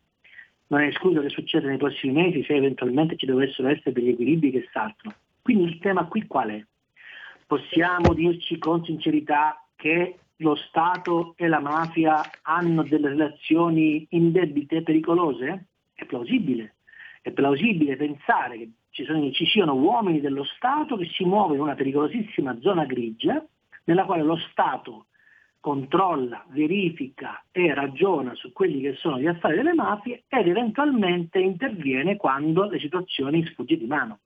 non è escluso che succeda nei prossimi mesi se eventualmente ci dovessero essere degli equilibri che saltano. Quindi il tema qui qual è? Possiamo dirci con sincerità che lo Stato e la mafia hanno delle relazioni indebite e pericolose? È plausibile. È plausibile pensare che ci, sono, ci siano uomini dello Stato che si muovono in una pericolosissima zona grigia nella quale lo Stato controlla, verifica e ragiona su quelli che sono gli affari delle mafie ed eventualmente interviene quando le situazioni sfugge di mano.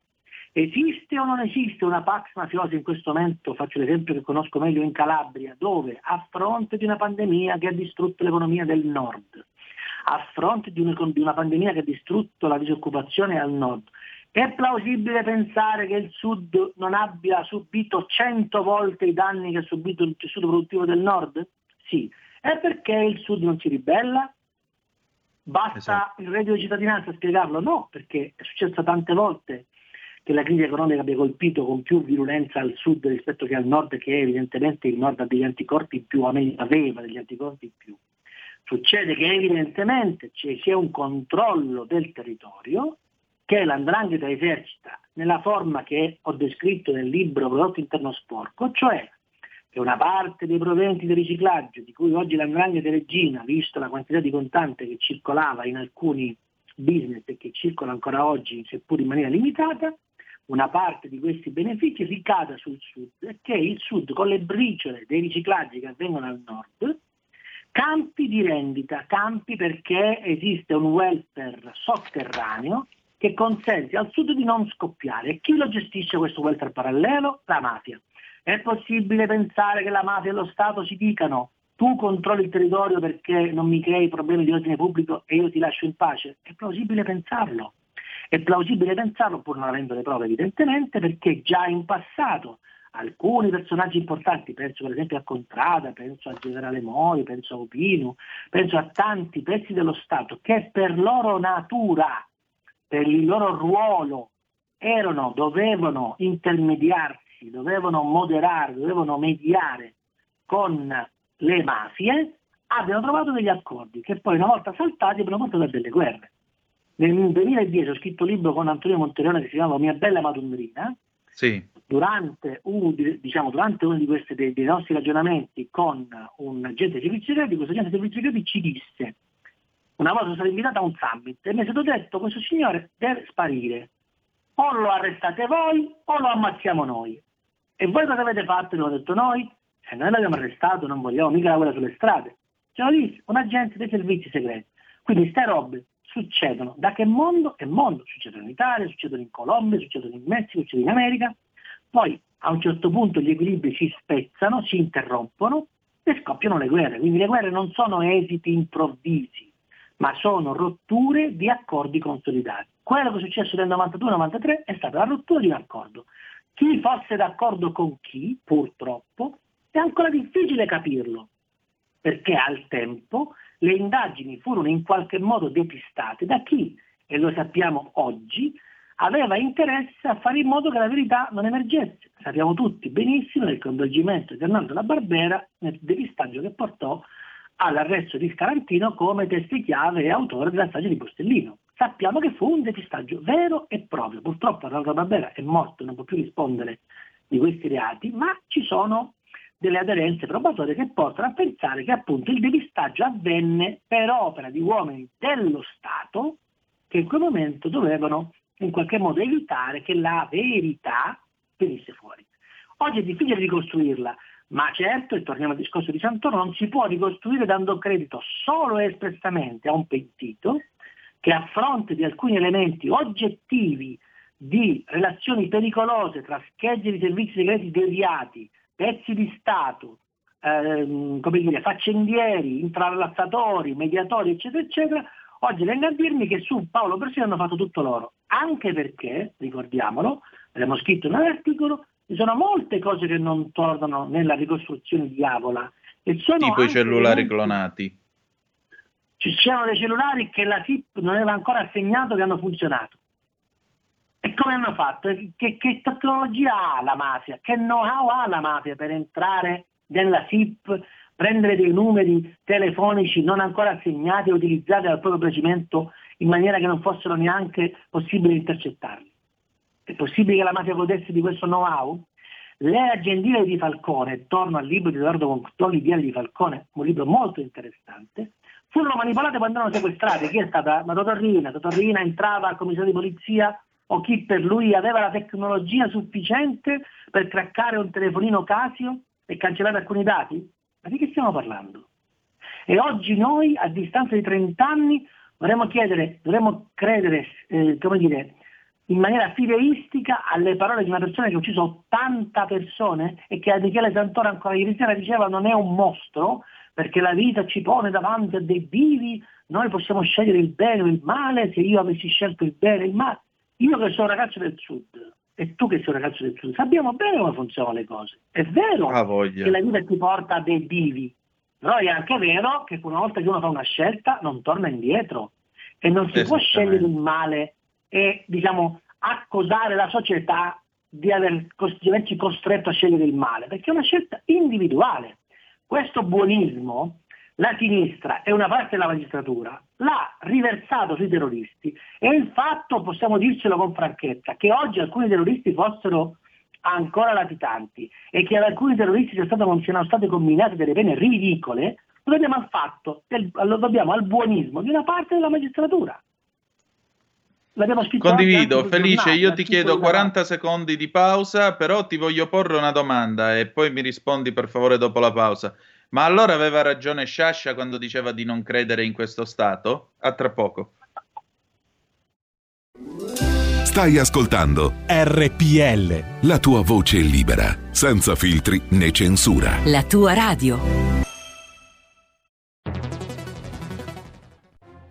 Esiste o non esiste una pax mafiosa in questo momento, faccio l'esempio che conosco meglio in Calabria, dove a fronte di una pandemia che ha distrutto l'economia del nord, a fronte di una, di una pandemia che ha distrutto la disoccupazione al nord, è plausibile pensare che il Sud non abbia subito cento volte i danni che ha subito il tessuto produttivo del Nord? Sì. È perché il Sud non si ribella? Basta esatto. il reddito di cittadinanza a spiegarlo? No, perché è successo tante volte che la crisi economica abbia colpito con più virulenza al sud rispetto che al nord, che evidentemente il nord ha degli anticorpi più, aveva degli anticorpi in più. Succede che evidentemente ci sia un controllo del territorio che l'andrangheta esercita nella forma che ho descritto nel libro Prodotto interno sporco, cioè che una parte dei proventi del riciclaggio, di cui oggi l'andrangheta regina, visto la quantità di contante che circolava in alcuni business e che circola ancora oggi, seppur in maniera limitata, una parte di questi benefici ricada sul sud e che il sud con le briciole dei riciclaggi che avvengono al nord campi di rendita, campi perché esiste un welfare sotterraneo che consente al sud di non scoppiare. E chi lo gestisce questo welfare parallelo? La mafia. È possibile pensare che la mafia e lo Stato si dicano tu controlli il territorio perché non mi crei problemi di ordine pubblico e io ti lascio in pace? È plausibile pensarlo. È plausibile pensarlo, pur non avendo le prove evidentemente, perché già in passato alcuni personaggi importanti, penso per esempio a Contrada, penso al generale Mori, penso a Opinu, penso a tanti pezzi dello Stato che per loro natura per il loro ruolo erano, dovevano intermediarsi, dovevano moderare, dovevano mediare con le mafie, abbiano trovato degli accordi che poi una volta saltati abbiano portato a delle guerre. Nel 2010 ho scritto un libro con Antonio Monterione che si chiama Mia bella Madondrina. Sì. Durante, un, diciamo, durante, uno di questi dei, dei, nostri ragionamenti con un agente di servizi segreti, questo agente di servizi segreti ci disse una volta sono stato invitato a un summit e mi è stato detto questo signore deve sparire. O lo arrestate voi o lo ammazziamo noi. E voi cosa avete fatto? L'ho detto noi? Se noi l'abbiamo arrestato non vogliamo mica la guerra sulle strade. Ce lo disse un agente dei servizi segreti. Quindi queste robe succedono. Da che mondo? È mondo. Succedono in Italia, succedono in Colombia, succedono in Messico, succedono in America. Poi a un certo punto gli equilibri si spezzano, si interrompono e scoppiano le guerre. Quindi le guerre non sono esiti improvvisi ma sono rotture di accordi consolidati. Quello che è successo nel 92-93 è stata la rottura di un accordo. Chi fosse d'accordo con chi, purtroppo, è ancora difficile capirlo, perché al tempo le indagini furono in qualche modo depistate da chi, e lo sappiamo oggi, aveva interesse a fare in modo che la verità non emergesse. Sappiamo tutti benissimo del coinvolgimento di Arnaldo La Barbera nel depistaggio che portò all'arresto di Scarantino come testi chiave e autore della strage di Bostellino. Sappiamo che fu un depistaggio vero e proprio. Purtroppo Arnaldo Barbera è morto, non può più rispondere di questi reati, ma ci sono delle aderenze probatorie che portano a pensare che appunto il depistaggio avvenne per opera di uomini dello Stato che in quel momento dovevano in qualche modo evitare che la verità venisse fuori. Oggi è difficile ricostruirla, Ma certo, e torniamo al discorso di Santoro, non si può ricostruire dando credito solo e espressamente a un pentito che a fronte di alcuni elementi oggettivi di relazioni pericolose tra schegge di servizi segreti deviati, pezzi di Stato, ehm, come dire, faccendieri, intralazzatori, mediatori, eccetera, eccetera, oggi venga a dirmi che su Paolo Borsellino hanno fatto tutto loro. Anche perché, ricordiamolo, abbiamo scritto in un articolo, ci sono molte cose che non tornano nella ricostruzione di Avola. E sono tipo i cellulari clonati. Ci sono dei cellulari che la SIP non aveva ancora assegnato che hanno funzionato. E come hanno fatto? Che, che tecnologia ha la mafia? Che know-how ha la mafia per entrare nella SIP, prendere dei numeri telefonici non ancora assegnati e utilizzati dal proprio procedimento in maniera che non fossero neanche possibili intercettarli? È possibile che la mafia godesse di questo know-how? Le agendine di Falcone, torno al libro di Edoardo Contorli, di Falcone, un libro molto interessante, furono manipolate quando erano sequestrate. Chi è stata? Ma Totorrina. Totorrina entrava al commissario di polizia o chi per lui aveva la tecnologia sufficiente per craccare un telefonino Casio e cancellare alcuni dati? Ma di che stiamo parlando? E oggi noi, a distanza di 30 anni, dovremmo chiedere, dovremmo credere, eh, come dire, in maniera fideistica alle parole di una persona che ha ucciso 80 persone e che a Michele Santoro ancora ieri sera diceva non è un mostro perché la vita ci pone davanti a dei vivi, noi possiamo scegliere il bene o il male, se io avessi scelto il bene o il male. Io che sono ragazzo del sud e tu che sei un ragazzo del sud, sappiamo bene come funzionano le cose. È vero che la vita ti porta a dei bivi, però è anche vero che una volta che uno fa una scelta non torna indietro e non si può scegliere il male e diciamo, accusare la società di averci costretto a scegliere il male, perché è una scelta individuale. Questo buonismo la sinistra e una parte della magistratura l'ha riversato sui terroristi e il fatto, possiamo dircelo con franchezza, che oggi alcuni terroristi fossero ancora latitanti e che ad alcuni terroristi siano state combinate delle pene ridicole, lo dobbiamo al fatto, lo dobbiamo al buonismo di una parte della magistratura. Condivido, Felice, io ti chiedo 40 secondi di pausa, però ti voglio porre una domanda e poi mi rispondi per favore dopo la pausa. Ma allora aveva ragione Sciascia quando diceva di non credere in questo Stato? A tra poco. Stai ascoltando RPL. La tua voce libera, senza filtri né censura. La tua radio.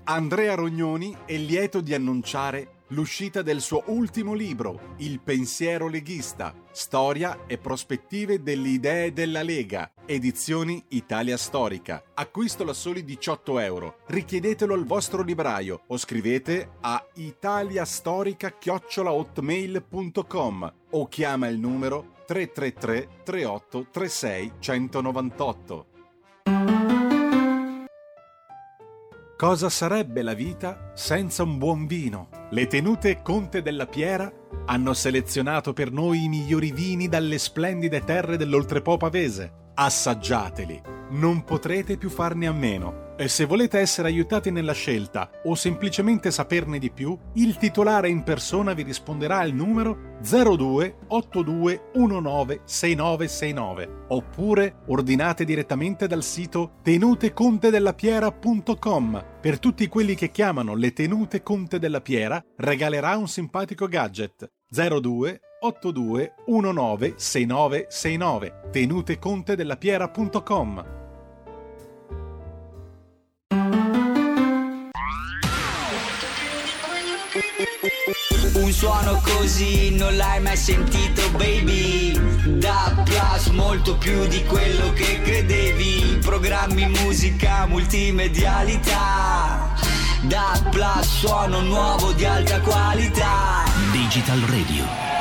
Andrea Rognoni è lieto di annunciare l'uscita del suo ultimo libro, Il pensiero leghista, storia e prospettive delle idee della Lega, edizioni Italia Storica. Acquisto a soli 18 euro. Richiedetelo al vostro libraio o scrivete a italiastorica-hotmail.com o chiama il numero 333 38 36 198. Cosa sarebbe la vita senza un buon vino? Le tenute Conte della Piera hanno selezionato per noi i migliori vini dalle splendide terre dell'Oltrepo pavese. Assaggiateli, non potrete più farne a meno. E se volete essere aiutati nella scelta o semplicemente saperne di più, il titolare in persona vi risponderà al numero 02 8219 6969 oppure ordinate direttamente dal sito tenutecontedellapiera.com. Per tutti quelli che chiamano le tenute Conte della Piera regalerà un simpatico gadget. 02 82 19 6969 tenutecontedellapiera.com Un suono così non l'hai mai sentito baby. Da Plus molto più di quello che credevi. Programmi, musica, multimedialità. Da Plus suono nuovo di alta qualità. Digital Radio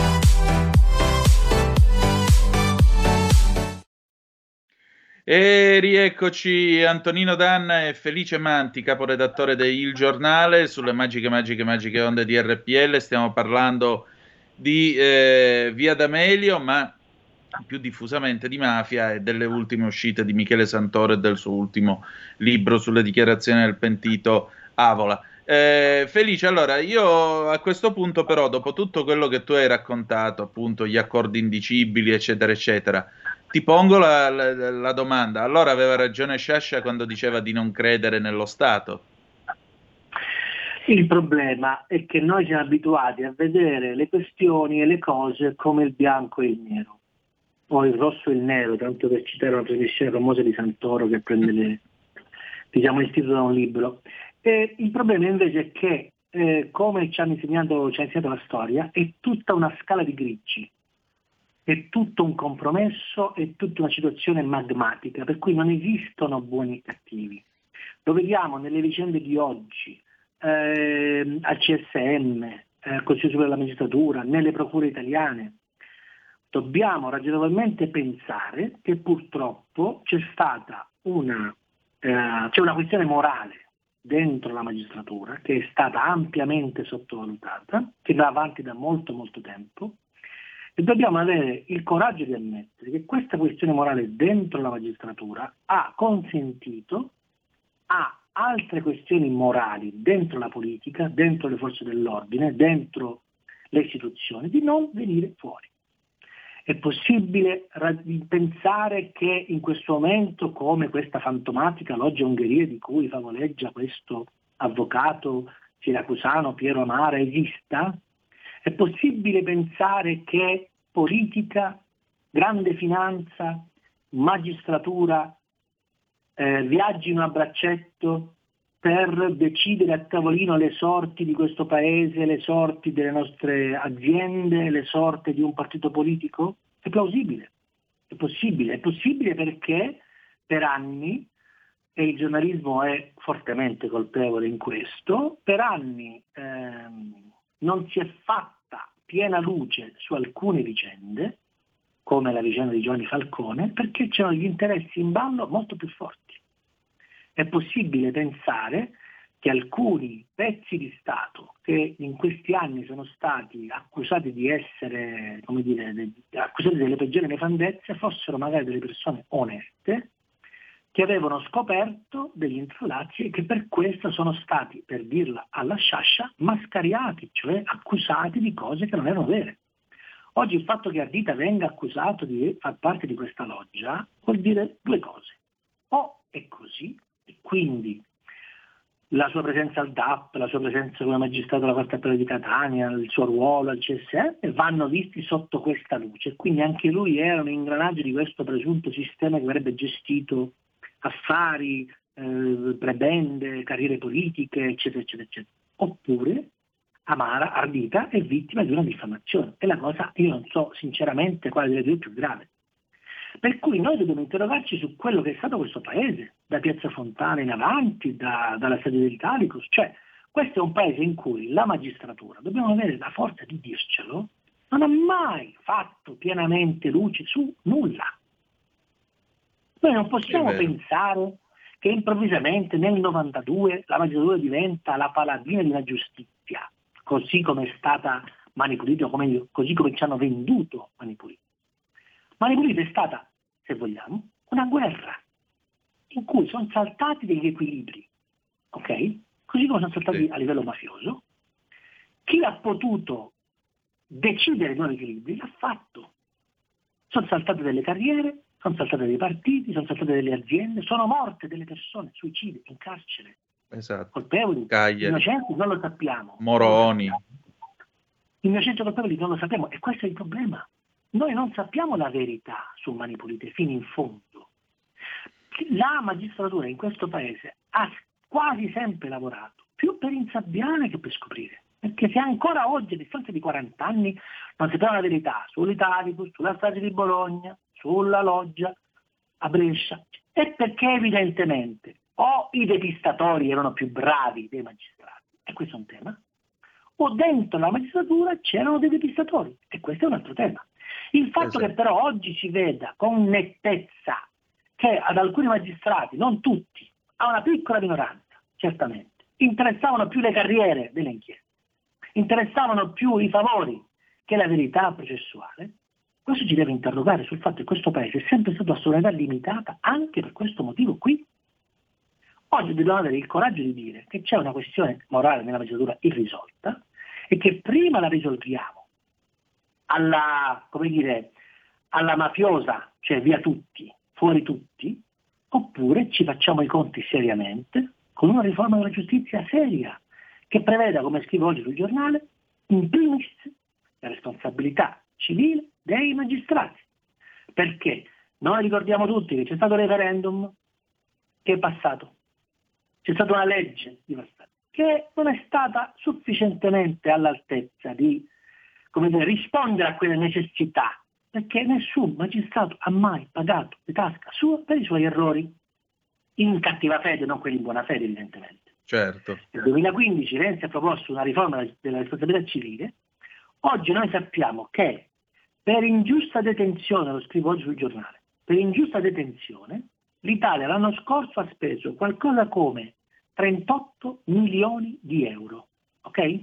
E rieccoci Antonino Danna e Felice Manti, caporedattore del Il Giornale, sulle magiche, magiche, magiche onde di RPL. Stiamo parlando di eh, Via D'Amelio, ma più diffusamente di mafia e delle ultime uscite di Michele Santoro e del suo ultimo libro sulle dichiarazioni del pentito Avola. Eh, Felice, allora io a questo punto però, dopo tutto quello che tu hai raccontato, appunto gli accordi indicibili, eccetera, eccetera, ti pongo la, la, la domanda. Allora aveva ragione Sciascia quando diceva di non credere nello Stato? Il problema è che noi siamo abituati a vedere le questioni e le cose come il bianco e il nero, o il rosso e il nero, tanto per citare una trasmissione famosa di Santoro che prende le, diciamo, l'istituto da un libro. E il problema invece è che, eh, come ci, insegnato, ci ha insegnato la storia, è tutta una scala di grigi, è tutto un compromesso, è tutta una situazione magmatica, per cui non esistono buoni e cattivi. Lo vediamo nelle vicende di oggi, eh, al CSM, eh, Consiglio Superiore della Magistratura, nelle procure italiane. Dobbiamo ragionevolmente pensare che purtroppo c'è stata una, eh, c'è una questione morale dentro la magistratura che è stata ampiamente sottovalutata, che va avanti da molto molto tempo e dobbiamo avere il coraggio di ammettere che questa questione morale dentro la magistratura ha consentito a altre questioni morali dentro la politica, dentro le forze dell'ordine, dentro le istituzioni, di non venire fuori. È possibile pensare che in questo momento, come questa fantomatica loggia Ungheria di cui favoleggia questo avvocato siracusano Piero Amara esista? È possibile pensare che politica, grande finanza, magistratura eh, viaggino a braccetto per decidere a tavolino le sorti di questo paese, le sorti delle nostre aziende, le sorti di un partito politico? È plausibile, è possibile, è possibile perché per anni, e il giornalismo è fortemente colpevole in questo, per anni ehm, non si è fatta piena luce su alcune vicende, come la vicenda di Giovanni Falcone, perché c'erano gli interessi in ballo molto più forti. È possibile pensare che alcuni pezzi di Stato che in questi anni sono stati accusati di essere, come dire, accusati delle peggiori nefandezze, fossero magari delle persone oneste che avevano scoperto degli infilati e che per questo sono stati, per dirla alla sciascia, mascariati, cioè accusati di cose che non erano vere. Oggi il fatto che Ardita venga accusato di far parte di questa loggia vuol dire due cose. O è così, e quindi la sua presenza al DAP, la sua presenza come magistrato alla Corte Appello di Catania, il suo ruolo al CSM vanno visti sotto questa luce. Quindi anche lui era un ingranaggio di questo presunto sistema che avrebbe gestito affari, eh, prebende, carriere politiche, eccetera, eccetera, eccetera. Oppure Amara, Ardita, è vittima di una diffamazione. E la cosa, io non so sinceramente quale delle due è più grave. Per cui noi dobbiamo interrogarci su quello che è stato questo paese, da Piazza Fontana in avanti, da, dalla sede dell'Italicus. Cioè, questo è un paese in cui la magistratura, dobbiamo avere la forza di dircelo, non ha mai fatto pienamente luce su nulla. Noi non possiamo pensare che improvvisamente nel 92 la magistratura diventa la paladina di una giustizia, così come è stata manipolata, come, così come ci hanno venduto manipolata. Manipulita è stata, se vogliamo, una guerra in cui sono saltati degli equilibri, ok? Così come sono saltati sì. a livello mafioso. Chi ha potuto decidere i nuovi equilibri l'ha fatto. Sono saltate delle carriere, sono saltate dei partiti, sono saltate delle aziende, sono morte delle persone, suicidi, in carcere. Esatto. Colpevoli, Caglie. innocenti, non lo sappiamo. Moroni. Innocenti colpevoli non lo sappiamo e questo è il problema. Noi non sappiamo la verità su Mani Pulite fino in fondo. La magistratura in questo paese ha quasi sempre lavorato più per insabbiare che per scoprire. Perché se ancora oggi, a distanza di 40 anni, non sappiamo la verità sull'Italicus, sulla strage di Bologna, sulla loggia a Brescia, è perché evidentemente o i depistatori erano più bravi dei magistrati, e questo è un tema, o dentro la magistratura c'erano dei depistatori, e questo è un altro tema. Il fatto esatto. che però oggi si veda con nettezza che ad alcuni magistrati, non tutti, a una piccola minoranza, certamente, interessavano più le carriere delle inchieste, interessavano più i favori che la verità processuale, questo ci deve interrogare sul fatto che questo paese è sempre stato a sovranità limitata anche per questo motivo qui. Oggi dobbiamo avere il coraggio di dire che c'è una questione morale nella magistratura irrisolta e che prima la risolviamo alla, come dire, alla mafiosa, cioè via tutti, fuori tutti, oppure ci facciamo i conti seriamente con una riforma della giustizia seria che preveda, come scrivo oggi sul giornale, in primis la responsabilità civile dei magistrati. Perché noi ricordiamo tutti che c'è stato il referendum che è passato, c'è stata una legge che non è stata sufficientemente all'altezza di dire, rispondere a quelle necessità, perché nessun magistrato ha mai pagato di tasca sua per i suoi errori, in cattiva fede, non quelli in buona fede evidentemente. Certo. Nel 2015 Renzi ha proposto una riforma della responsabilità civile, oggi noi sappiamo che per ingiusta detenzione, lo scrivo oggi sul giornale, per ingiusta detenzione l'Italia l'anno scorso ha speso qualcosa come 38 milioni di euro. Ok?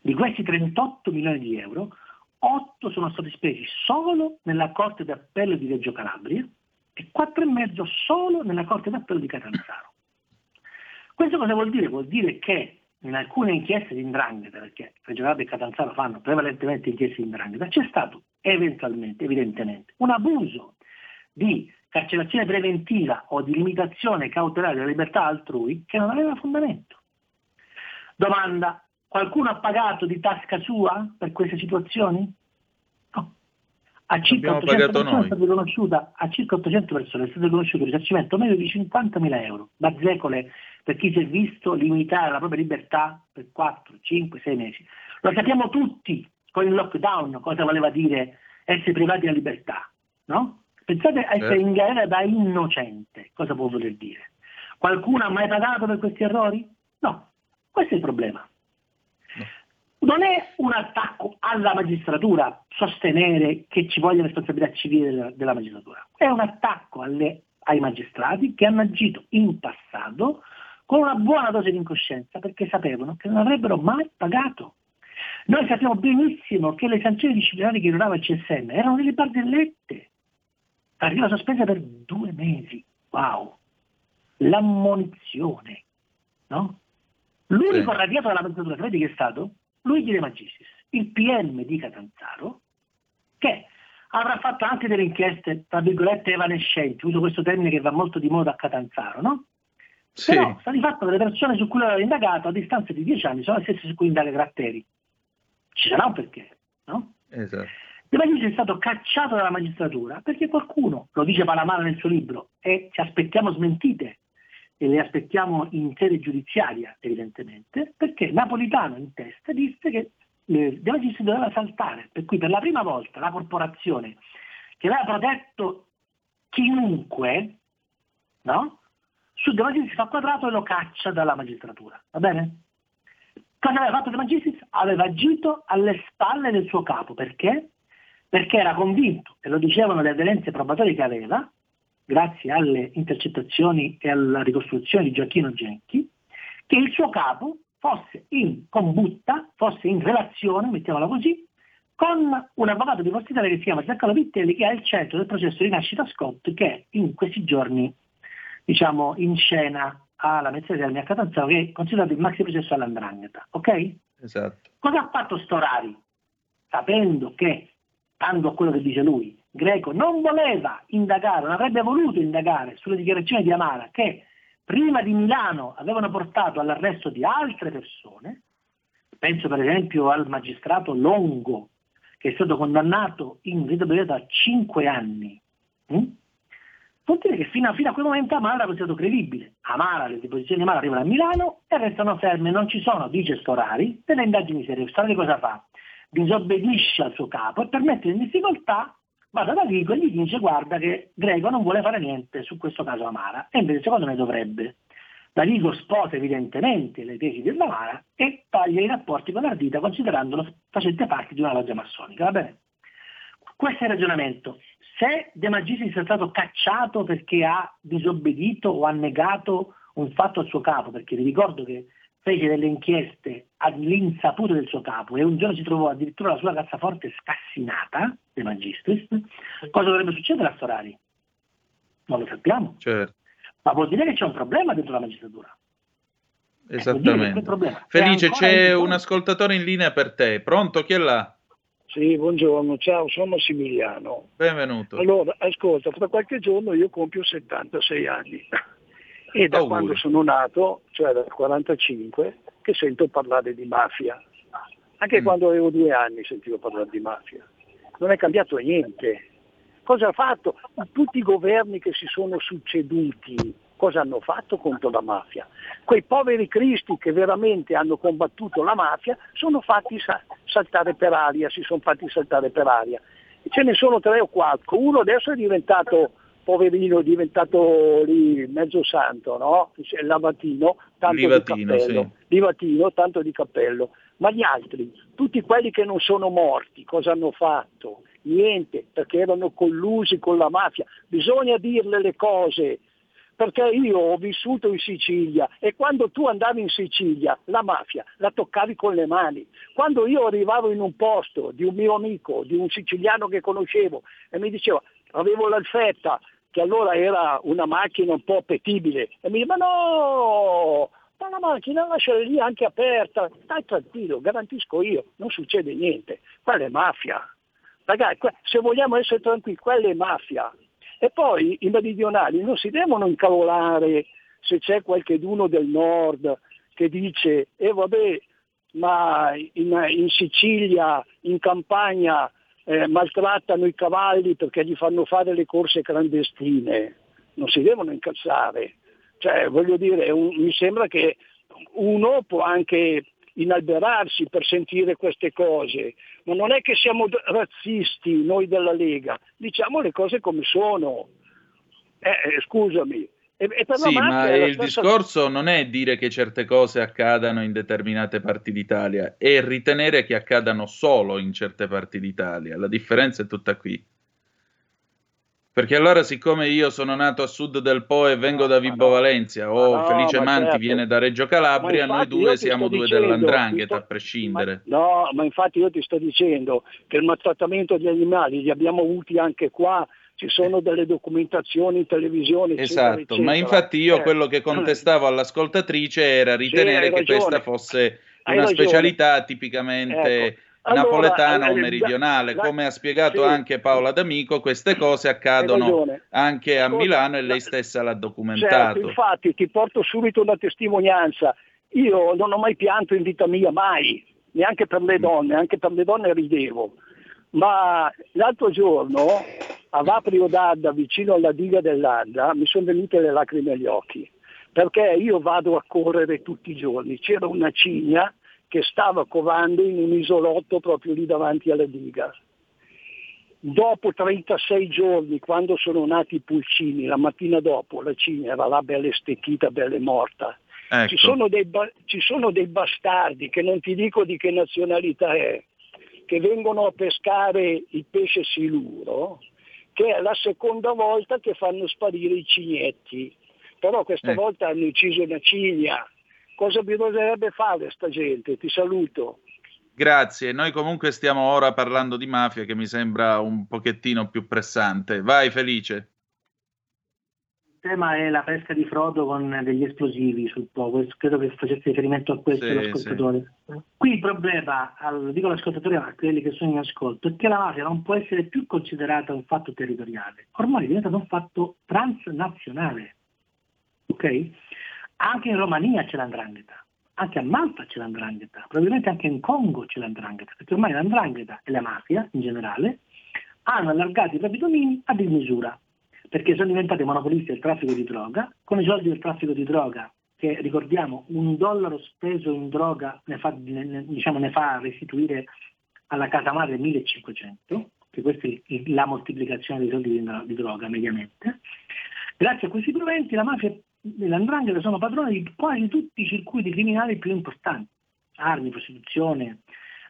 Di questi 38 milioni di euro, 8 sono stati spesi solo nella Corte d'Appello di Reggio Calabria e 4,5 solo nella Corte d'Appello di Catanzaro. Questo cosa vuol dire? Vuol dire che in alcune inchieste di indrangheta, perché Calabria e Catanzaro fanno prevalentemente inchieste di indrangheta, c'è stato eventualmente, evidentemente, un abuso di carcerazione preventiva o di limitazione cautelare della libertà altrui che non aveva fondamento. Domanda, qualcuno ha pagato di tasca sua per queste situazioni? No. A circa, 800 persone a circa 800 persone è stato riconosciuto un risarcimento medio di 50.000 euro, bazzecole per chi si è visto limitare la propria libertà per 4, 5, 6 mesi. Lo sappiamo tutti con il lockdown cosa voleva dire essere privati della libertà, no? Pensate a essere certo. in galera da innocente, cosa può voler dire? Qualcuno ha mai pagato per questi errori? No, questo è il problema. Non è un attacco alla magistratura sostenere che ci voglia responsabilità civile della, della magistratura, è un attacco alle, ai magistrati che hanno agito in passato con una buona dose di incoscienza perché sapevano che non avrebbero mai pagato. Noi sappiamo benissimo che le sanzioni disciplinari che donava il CSM erano delle barzellette, arriva sospesa per due mesi. Wow! L'ammonizione, no? L'unico sì. radiato dalla magistratura, sapete che è stato? Luigi De Magistris, il PM di Catanzaro, che avrà fatto anche delle inchieste, tra virgolette, evanescenti, uso questo termine che va molto di moda a Catanzaro, no? Sì. Però sta di fatto che le persone su cui l'aveva indagato a distanza di dieci anni sono le stesse su cui indaga Gratteri. Ci sarà un perché, no? Esatto. De Magistris è stato cacciato dalla magistratura perché qualcuno, lo dice Palamara nel suo libro, e ci aspettiamo smentite, e le aspettiamo in sede giudiziaria evidentemente, perché Napolitano in testa disse che eh, De Magistris doveva saltare, per cui per la prima volta la corporazione che aveva protetto chiunque, no? Su De Magistris fa quadrato e lo caccia dalla magistratura, va bene? Cosa aveva fatto De Magistris? Aveva agito alle spalle del suo capo, perché? perché era convinto, e lo dicevano le aderenze probatorie che aveva, grazie alle intercettazioni e alla ricostruzione di Gioacchino Genchi, che il suo capo fosse in combutta, fosse in relazione, mettiamola così, con un avvocato di Forza che si chiama Giaccolo Vittelli, che è il centro del processo di nascita Scott, che in questi giorni diciamo, in scena alla mezz'ora del mia Catanzaro, che è considerato il maxi processo all'andrangheta. Ok? Esatto. Cosa ha fatto Storari? Sapendo che stando a quello che dice lui, Greco non voleva indagare, non avrebbe voluto indagare sulle dichiarazioni di Amara che prima di Milano avevano portato all'arresto di altre persone, penso per esempio al magistrato Longo, che è stato condannato in rito brevetto a 5 anni. Mm? Vuol dire che fino a, fino a, quel momento Amara era considerato credibile. Amara, le deposizioni di Amara arrivano a Milano e restano ferme, non ci sono, dice Storari, delle indagini serie. Storari cosa fa? disobbedisce al suo capo e per mettere in difficoltà vada da Vigo e gli dice guarda che Greco non vuole fare niente su questo caso Amara e invece secondo me dovrebbe. Da Vigo sposa evidentemente le tesi dell'Amara e taglia i rapporti con Ardita considerandolo facente parte di una loggia massonica. Va bene? Questo è il ragionamento. se De Magistris è stato cacciato perché ha disobbedito o ha negato un fatto al suo capo, perché vi ricordo che fece delle inchieste all'insaputo del suo capo e un giorno si trovò addirittura la sua cassaforte scassinata, De Magistris, cosa dovrebbe succedere a Storari? Non lo sappiamo. Certo. Ma vuol dire che c'è un problema dentro la magistratura. Esattamente. Felice, c'è un ascoltatore in linea per te. Pronto? Chi è là? Sì, buongiorno, ciao, sono Massimiliano. Benvenuto. Allora, ascolta, tra qualche giorno io compio 76 anni e da Auguri. quando sono nato, cioè dal 45, che sento parlare di mafia. Anche Mm. quando avevo due anni sentivo parlare di mafia. Non è cambiato niente. Cosa ha fatto? Tutti i governi che si sono succeduti, cosa hanno fatto contro la mafia? Quei poveri cristi che veramente hanno combattuto la mafia sono fatti sa- saltare per aria, si sono fatti saltare per aria. Ce ne sono tre o quattro. Uno adesso è diventato poverino, è diventato lì mezzo santo, no? Lavatino, tanto Livatino, di cappello. sì. Livatino, tanto di cappello. Ma gli altri, tutti quelli che non sono morti, cosa hanno fatto? Niente, perché erano collusi con la mafia. Bisogna dirle le cose, perché io ho vissuto in Sicilia e quando tu andavi in Sicilia la mafia la toccavi con le mani. Quando io arrivavo in un posto di un mio amico, di un siciliano che conoscevo e mi diceva avevo l'alfetta, che allora era una macchina un po' appetibile, e mi diceva ma no, ma la macchina lasciala lì anche aperta, stai tranquillo, garantisco io, non succede niente, quella è mafia. Ragazzi, se vogliamo essere tranquilli, quella è mafia. E poi i meridionali non si devono incavolare se c'è qualcheduno del nord che dice, e vabbè, ma in, in Sicilia, in campagna, eh, maltrattano i cavalli perché gli fanno fare le corse clandestine. Non si devono incazzare. Cioè, voglio dire, un- mi sembra che uno può anche inalberarsi per sentire queste cose, ma non è che siamo razzisti noi della Lega, diciamo le cose come sono. Eh, eh, scusami. E, e Sì, ma il stessa- discorso non è dire che certe cose accadano in determinate parti d'Italia, è ritenere che accadano solo in certe parti d'Italia. La differenza è tutta qui. Perché allora, siccome io sono nato a sud del Po e vengo da Vibo Valencia, o no, Felice ma Manti certo. viene da Reggio Calabria, Ma noi due siamo sto due dicendo, dell'andrangheta, ti a sto- prescindere. No, ma infatti io ti sto dicendo che il maltrattamento degli animali li abbiamo avuti anche qua, ci sono delle documentazioni in televisione, eccetera, Esatto, eccetera. ma infatti io Eh, quello che contestavo all'ascoltatrice era ritenere hai che questa fosse Hai una ragione. specialità tipicamente Ecco. Allora, napoletana o meridionale. la- Come ha spiegato sì. anche Paola D'Amico, queste cose accadono anche a Milano e lei stessa l'ha Certo, documentato. infatti ti porto subito una testimonianza. Io non ho mai pianto in vita mia, mai, neanche per Mm. le donne, anche per le donne ridevo. Ma l'altro giorno a Vaprio d'Adda, vicino alla diga dell'Adda, mi sono venute le lacrime agli occhi, perché io vado a correre tutti i giorni. C'era una cigna che stava covando in un isolotto proprio lì davanti alla diga. Dopo 36 giorni, quando sono nati i pulcini, la mattina dopo la cigna era là bella stecchita, bella morta. Ecco. Ci, sono ba- ci sono dei bastardi, che non ti dico di che nazionalità è, che vengono a pescare il pesce siluro, che è la seconda volta che fanno sparire i cignetti. Però questa Ecco. volta hanno ucciso una cigna. Cosa bisognerebbe fare sta gente? Ti saluto. Grazie, noi comunque stiamo ora parlando di mafia che mi sembra un pochettino più pressante. Vai Felice. Il tema è la pesca di frodo con degli esplosivi sul Po, credo che facesse riferimento a questo Sì, l'ascoltatore. Qui il problema, al- dico all'ascoltatore ma a quelli che sono in ascolto, è che la mafia non può essere più considerata un fatto territoriale, ormai è diventato un fatto transnazionale. Ok? Anche in Romania c'è l'andrangheta, anche a Malta c'è l'andrangheta, probabilmente anche in Congo c'è l'andrangheta, perché ormai l'andrangheta e la mafia in generale hanno allargato i propri domini a dismisura perché sono diventati monopolisti del traffico di droga, con i soldi del traffico di droga, che ricordiamo un dollaro speso in droga ne fa, ne- diciamo, ne fa restituire alla casa madre 1500, che questa è la moltiplicazione dei soldi di, di droga mediamente. Grazie a questi proventi la mafia e l'andrangheta sono padroni di quasi tutti i circuiti criminali più importanti, armi, prostituzione.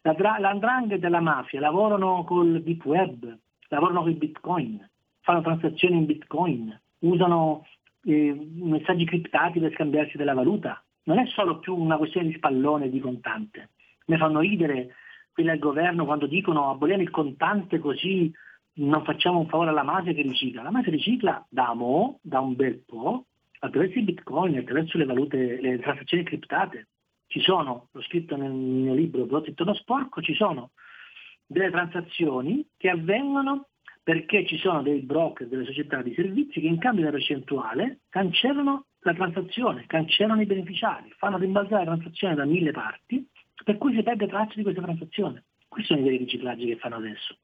La dra- L'andrangheta e la mafia lavorano col deep web, lavorano con i bitcoin, fanno transazioni in bitcoin, usano eh, messaggi criptati per scambiarsi della valuta. Non è solo più una questione di spallone di contante. Mi fanno ridere quelli al governo quando dicono aboliamo il contante così non facciamo un favore alla mafia che ricicla. La mafia ricicla da mo, da un bel po', attraverso i bitcoin, attraverso le valute, le transazioni criptate. Ci sono, l'ho scritto nel mio libro Prodotti intorno sporco, ci sono delle transazioni che avvengono perché ci sono dei broker, delle società di servizi che in cambio della percentuale cancellano la transazione, cancellano i beneficiari, fanno rimbalzare la transazione da mille parti, per cui si perde traccia di questa transazione. Questi sono i veri riciclaggi che fanno adesso,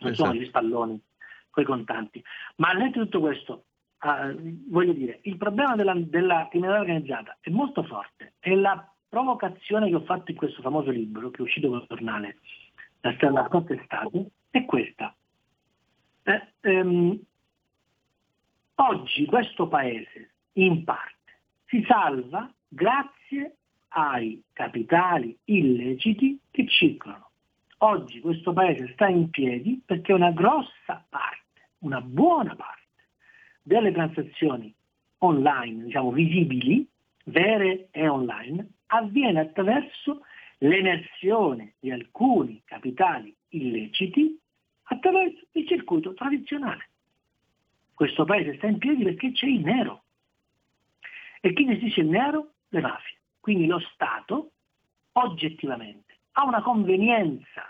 non esatto. sono gli spalloni con i contanti. Ma al netto di tutto questo, eh, voglio dire, il problema della, della criminalità organizzata è molto forte e la provocazione che ho fatto in questo famoso libro, che è uscito con il giornale, la scorsa estate, è questa. Eh, ehm, oggi questo paese, in parte, si salva grazie ai capitali illeciti che circolano. Oggi questo paese sta in piedi perché una grossa parte, una buona parte delle transazioni online, diciamo visibili, vere e online, avviene attraverso l'emersione di alcuni capitali illeciti attraverso il circuito tradizionale. Questo paese sta in piedi perché c'è il nero. E chi gestisce il nero? Le mafie. Quindi lo Stato oggettivamente ha una convenienza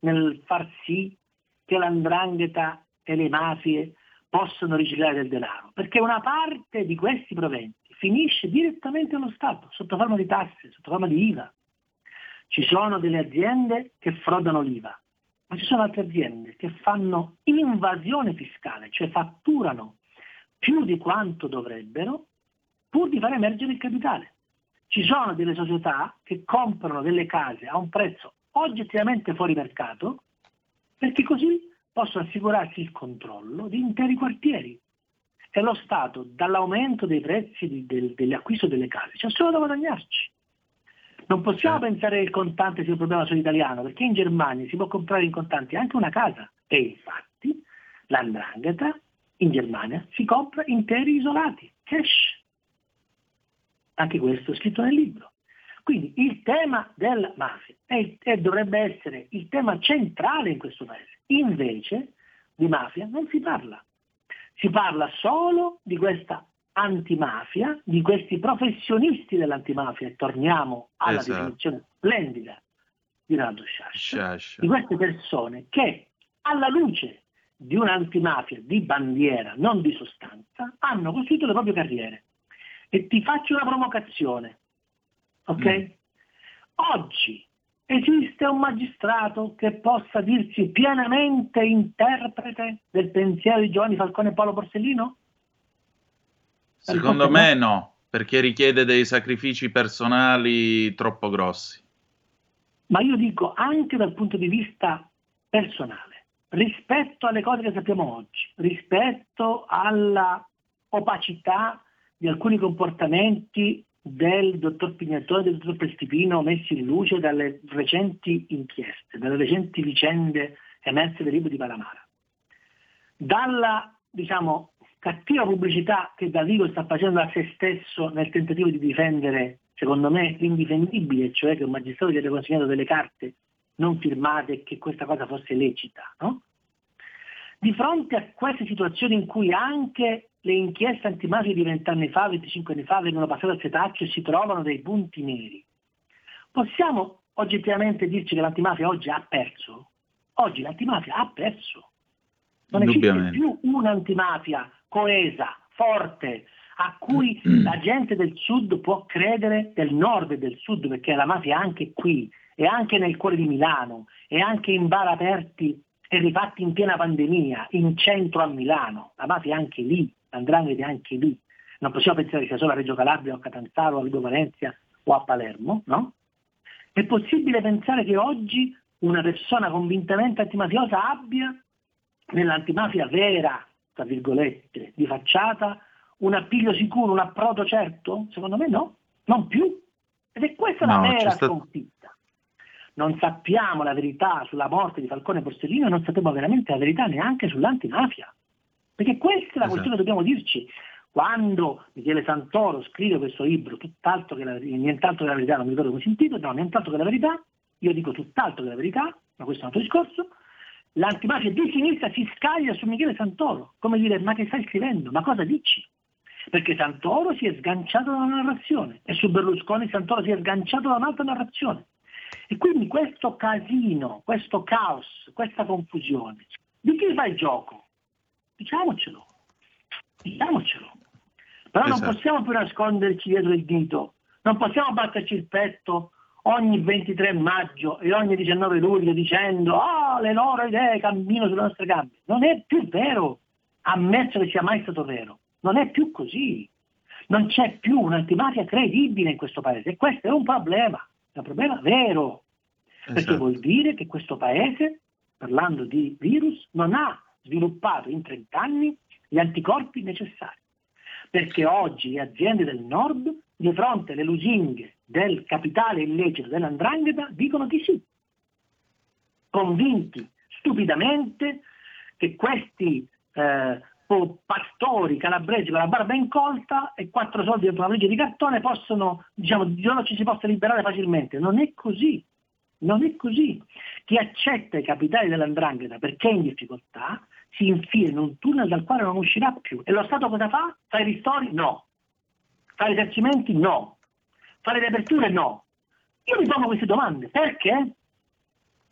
nel far sì che l'andrangheta e le mafie possano riciclare del denaro, perché una parte di questi proventi finisce direttamente allo Stato, sotto forma di tasse, sotto forma di IVA. Ci sono delle aziende che frodano l'IVA, ma ci sono altre aziende che fanno invasione fiscale, cioè fatturano più di quanto dovrebbero pur di far emergere il capitale. Ci sono delle società che comprano delle case a un prezzo oggettivamente fuori mercato perché così possono assicurarsi il controllo di interi quartieri. E lo Stato, dall'aumento dei prezzi di, del, dell'acquisto delle case, c'è solo da guadagnarci. Non possiamo certo. pensare che il contante sia un problema solo italiano, perché in Germania si può comprare in contanti anche una casa. E infatti l'andrangheta in Germania si compra interi isolati, cash. Anche questo è scritto nel libro. Quindi il tema della mafia è, è, dovrebbe essere il tema centrale in questo paese. Invece di mafia non si parla. Si parla solo di questa antimafia, di questi professionisti dell'antimafia, e torniamo alla esatto. definizione splendida di Ronaldo Sciascia, di queste persone che alla luce di un'antimafia di bandiera, non di sostanza, hanno costruito le proprie carriere. E ti faccio una provocazione, ok? Mm. Oggi esiste un magistrato che possa dirsi pienamente interprete del pensiero di Giovanni Falcone e Paolo Borsellino? Secondo me no, perché richiede dei sacrifici personali troppo grossi. Ma io dico anche dal punto di vista personale, rispetto alle cose che sappiamo oggi, rispetto alla opacità di alcuni comportamenti del dottor Pignatore e del dottor Prestipino messi in luce dalle recenti inchieste, dalle recenti vicende emerse del libro di Palamara. Dalla diciamo, cattiva pubblicità che Davigo sta facendo a se stesso nel tentativo di difendere, secondo me, l'indifendibile, cioè che un magistrato gli abbia consegnato delle carte non firmate e che questa cosa fosse lecita. No? Di fronte a queste situazioni in cui anche le inchieste antimafia di vent'anni fa, 25 anni fa, vengono passate al setaccio e si trovano dei punti neri, possiamo oggettivamente dirci che l'antimafia oggi ha perso? Oggi l'antimafia ha perso. Non esiste più un'antimafia coesa, forte, a cui mm. la gente del sud può credere, del nord e del sud, perché la mafia è anche qui, è anche nel cuore di Milano, è anche in bar aperti e rifatti in piena pandemia, in centro a Milano, la mafia è anche lì, l'andrangheta è anche lì. Non possiamo pensare che sia solo a Reggio Calabria o a Catanzaro, a Vibo Valencia o a Palermo, no? È possibile pensare che oggi una persona convintamente antimafiosa abbia nell'antimafia vera tra virgolette, di facciata, un appiglio sicuro, un approdo certo? Secondo me no, non più. Ed è questa no, la vera sconfitta. Non sappiamo la verità sulla morte di Falcone e Borsellino e non sappiamo veramente la verità neanche sull'antimafia. Perché questa è la esatto. questione che dobbiamo dirci. Quando Michele Santoro scrive questo libro, tutt'altro che la, nient'altro che la verità, non mi ricordo come si intitola, no, nient'altro che la verità, io dico tutt'altro che la verità, ma questo è un altro discorso, l'antimafia di sinistra si scaglia su Michele Santoro, come dire ma che stai scrivendo, ma cosa dici? Perché Santoro si è sganciato da una narrazione e su Berlusconi Santoro si è sganciato da un'altra narrazione. E quindi questo casino, questo caos, questa confusione, di chi fa il gioco? Diciamocelo, diciamocelo. Però esatto. non possiamo più nasconderci dietro il dito, non possiamo batterci il petto ogni 23 maggio e ogni 19 luglio dicendo oh, le loro idee camminano sulle nostre gambe. Non è più vero, ammesso che sia mai stato vero. Non è più così. Non c'è più un'antimafia credibile in questo paese e questo è un problema, è un problema vero. Perché esatto. vuol dire che questo paese, parlando di virus, non ha sviluppato in 30 anni gli anticorpi necessari. Perché oggi le aziende del nord, di fronte alle lusinghe del capitale illecito dell'andrangheta, dicono di sì, convinti stupidamente che questi eh, pastori calabresi con la barba incolta e quattro soldi dentro una legge di cartone possono, diciamo, non ci si possa liberare facilmente. Non è così. Non è così. Chi accetta i capitali dell'andrangheta perché è in difficoltà si infila in un tunnel dal quale non uscirà più. E lo Stato cosa fa? Fa i ristori? No. Fa i risarcimenti? No. Fa le riaperture? No. Io mi pongo queste domande. Perché?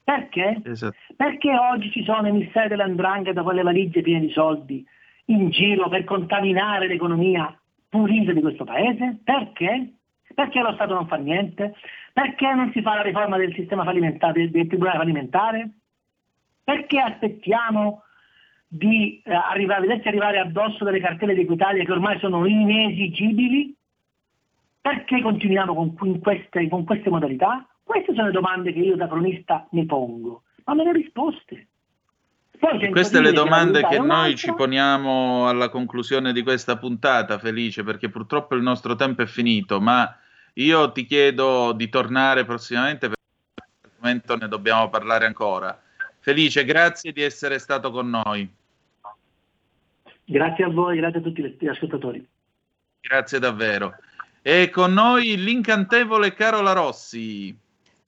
Perché? Esatto. Perché oggi ci sono emissari dell'andrangheta con le valigie piene di soldi in giro per contaminare l'economia pulita di questo paese? Perché? Perché lo Stato non fa niente? Perché non si fa la riforma del sistema fallimentare, del tribunale fallimentare? Perché aspettiamo di eh, arrivare, arrivare addosso delle cartelle di Equitalia che ormai sono inesigibili? Perché continuiamo con, queste, con queste modalità? Queste sono le domande che io da cronista mi pongo, ma me le risposte. Poi queste le domande che, che noi ci poniamo alla conclusione di questa puntata, Felice, perché purtroppo il nostro tempo è finito, ma io ti chiedo di tornare prossimamente perché in momento ne dobbiamo parlare ancora. Felice, grazie di essere stato con noi. Grazie a voi, grazie a tutti gli ascoltatori. Grazie davvero. E con noi l'incantevole Carola Rossi.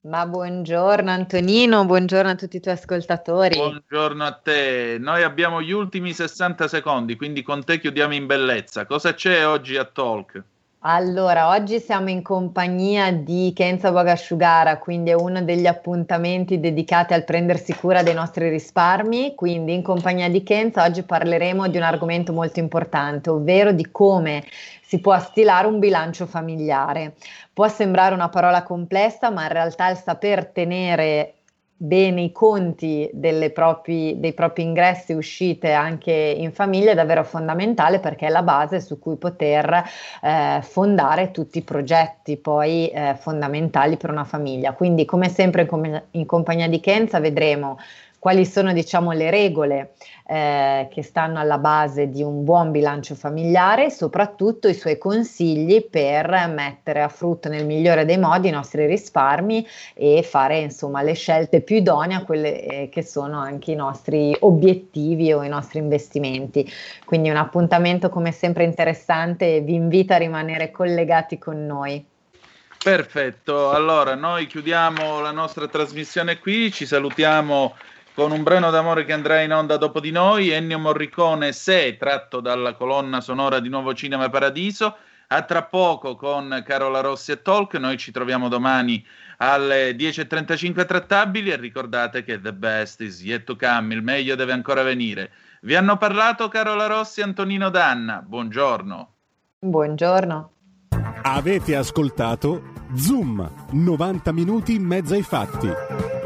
Ma buongiorno Antonino, buongiorno a tutti i tuoi ascoltatori. Buongiorno a te. Noi abbiamo gli ultimi 60 secondi, quindi con te chiudiamo in bellezza. Cosa c'è oggi a Talk? Allora, oggi siamo in compagnia di Kenza Bogasciugara, quindi è uno degli appuntamenti dedicati al prendersi cura dei nostri risparmi, quindi in compagnia di Kenza oggi parleremo di un argomento molto importante, ovvero di come si può stilare un bilancio familiare. Può sembrare una parola complessa, ma in realtà il saper tenere bene i conti propri, dei propri ingressi e uscite anche in famiglia è davvero fondamentale perché è la base su cui poter eh, fondare tutti i progetti poi eh, fondamentali per una famiglia. Quindi come sempre in, com- in compagnia di Kenza vedremo quali sono diciamo le regole eh, che stanno alla base di un buon bilancio familiare e soprattutto i suoi consigli per mettere a frutto nel migliore dei modi i nostri risparmi e fare insomma le scelte più idonee a quelle eh, che sono anche i nostri obiettivi o i nostri investimenti. Quindi un appuntamento come sempre interessante e vi invito a rimanere collegati con noi. Perfetto, allora noi chiudiamo la nostra trasmissione qui, ci salutiamo con un brano d'amore che andrà in onda dopo di noi, Ennio Morricone 6, tratto dalla colonna sonora di Nuovo Cinema Paradiso. A tra poco con Carola Rossi e Talk, noi ci troviamo domani alle 10.35 trattabili e ricordate che the best is yet to come, il meglio deve ancora venire. Vi hanno parlato Carola Rossi e Antonino Danna, buongiorno. Buongiorno. Avete ascoltato Zoom, 90 minuti in mezzo ai fatti.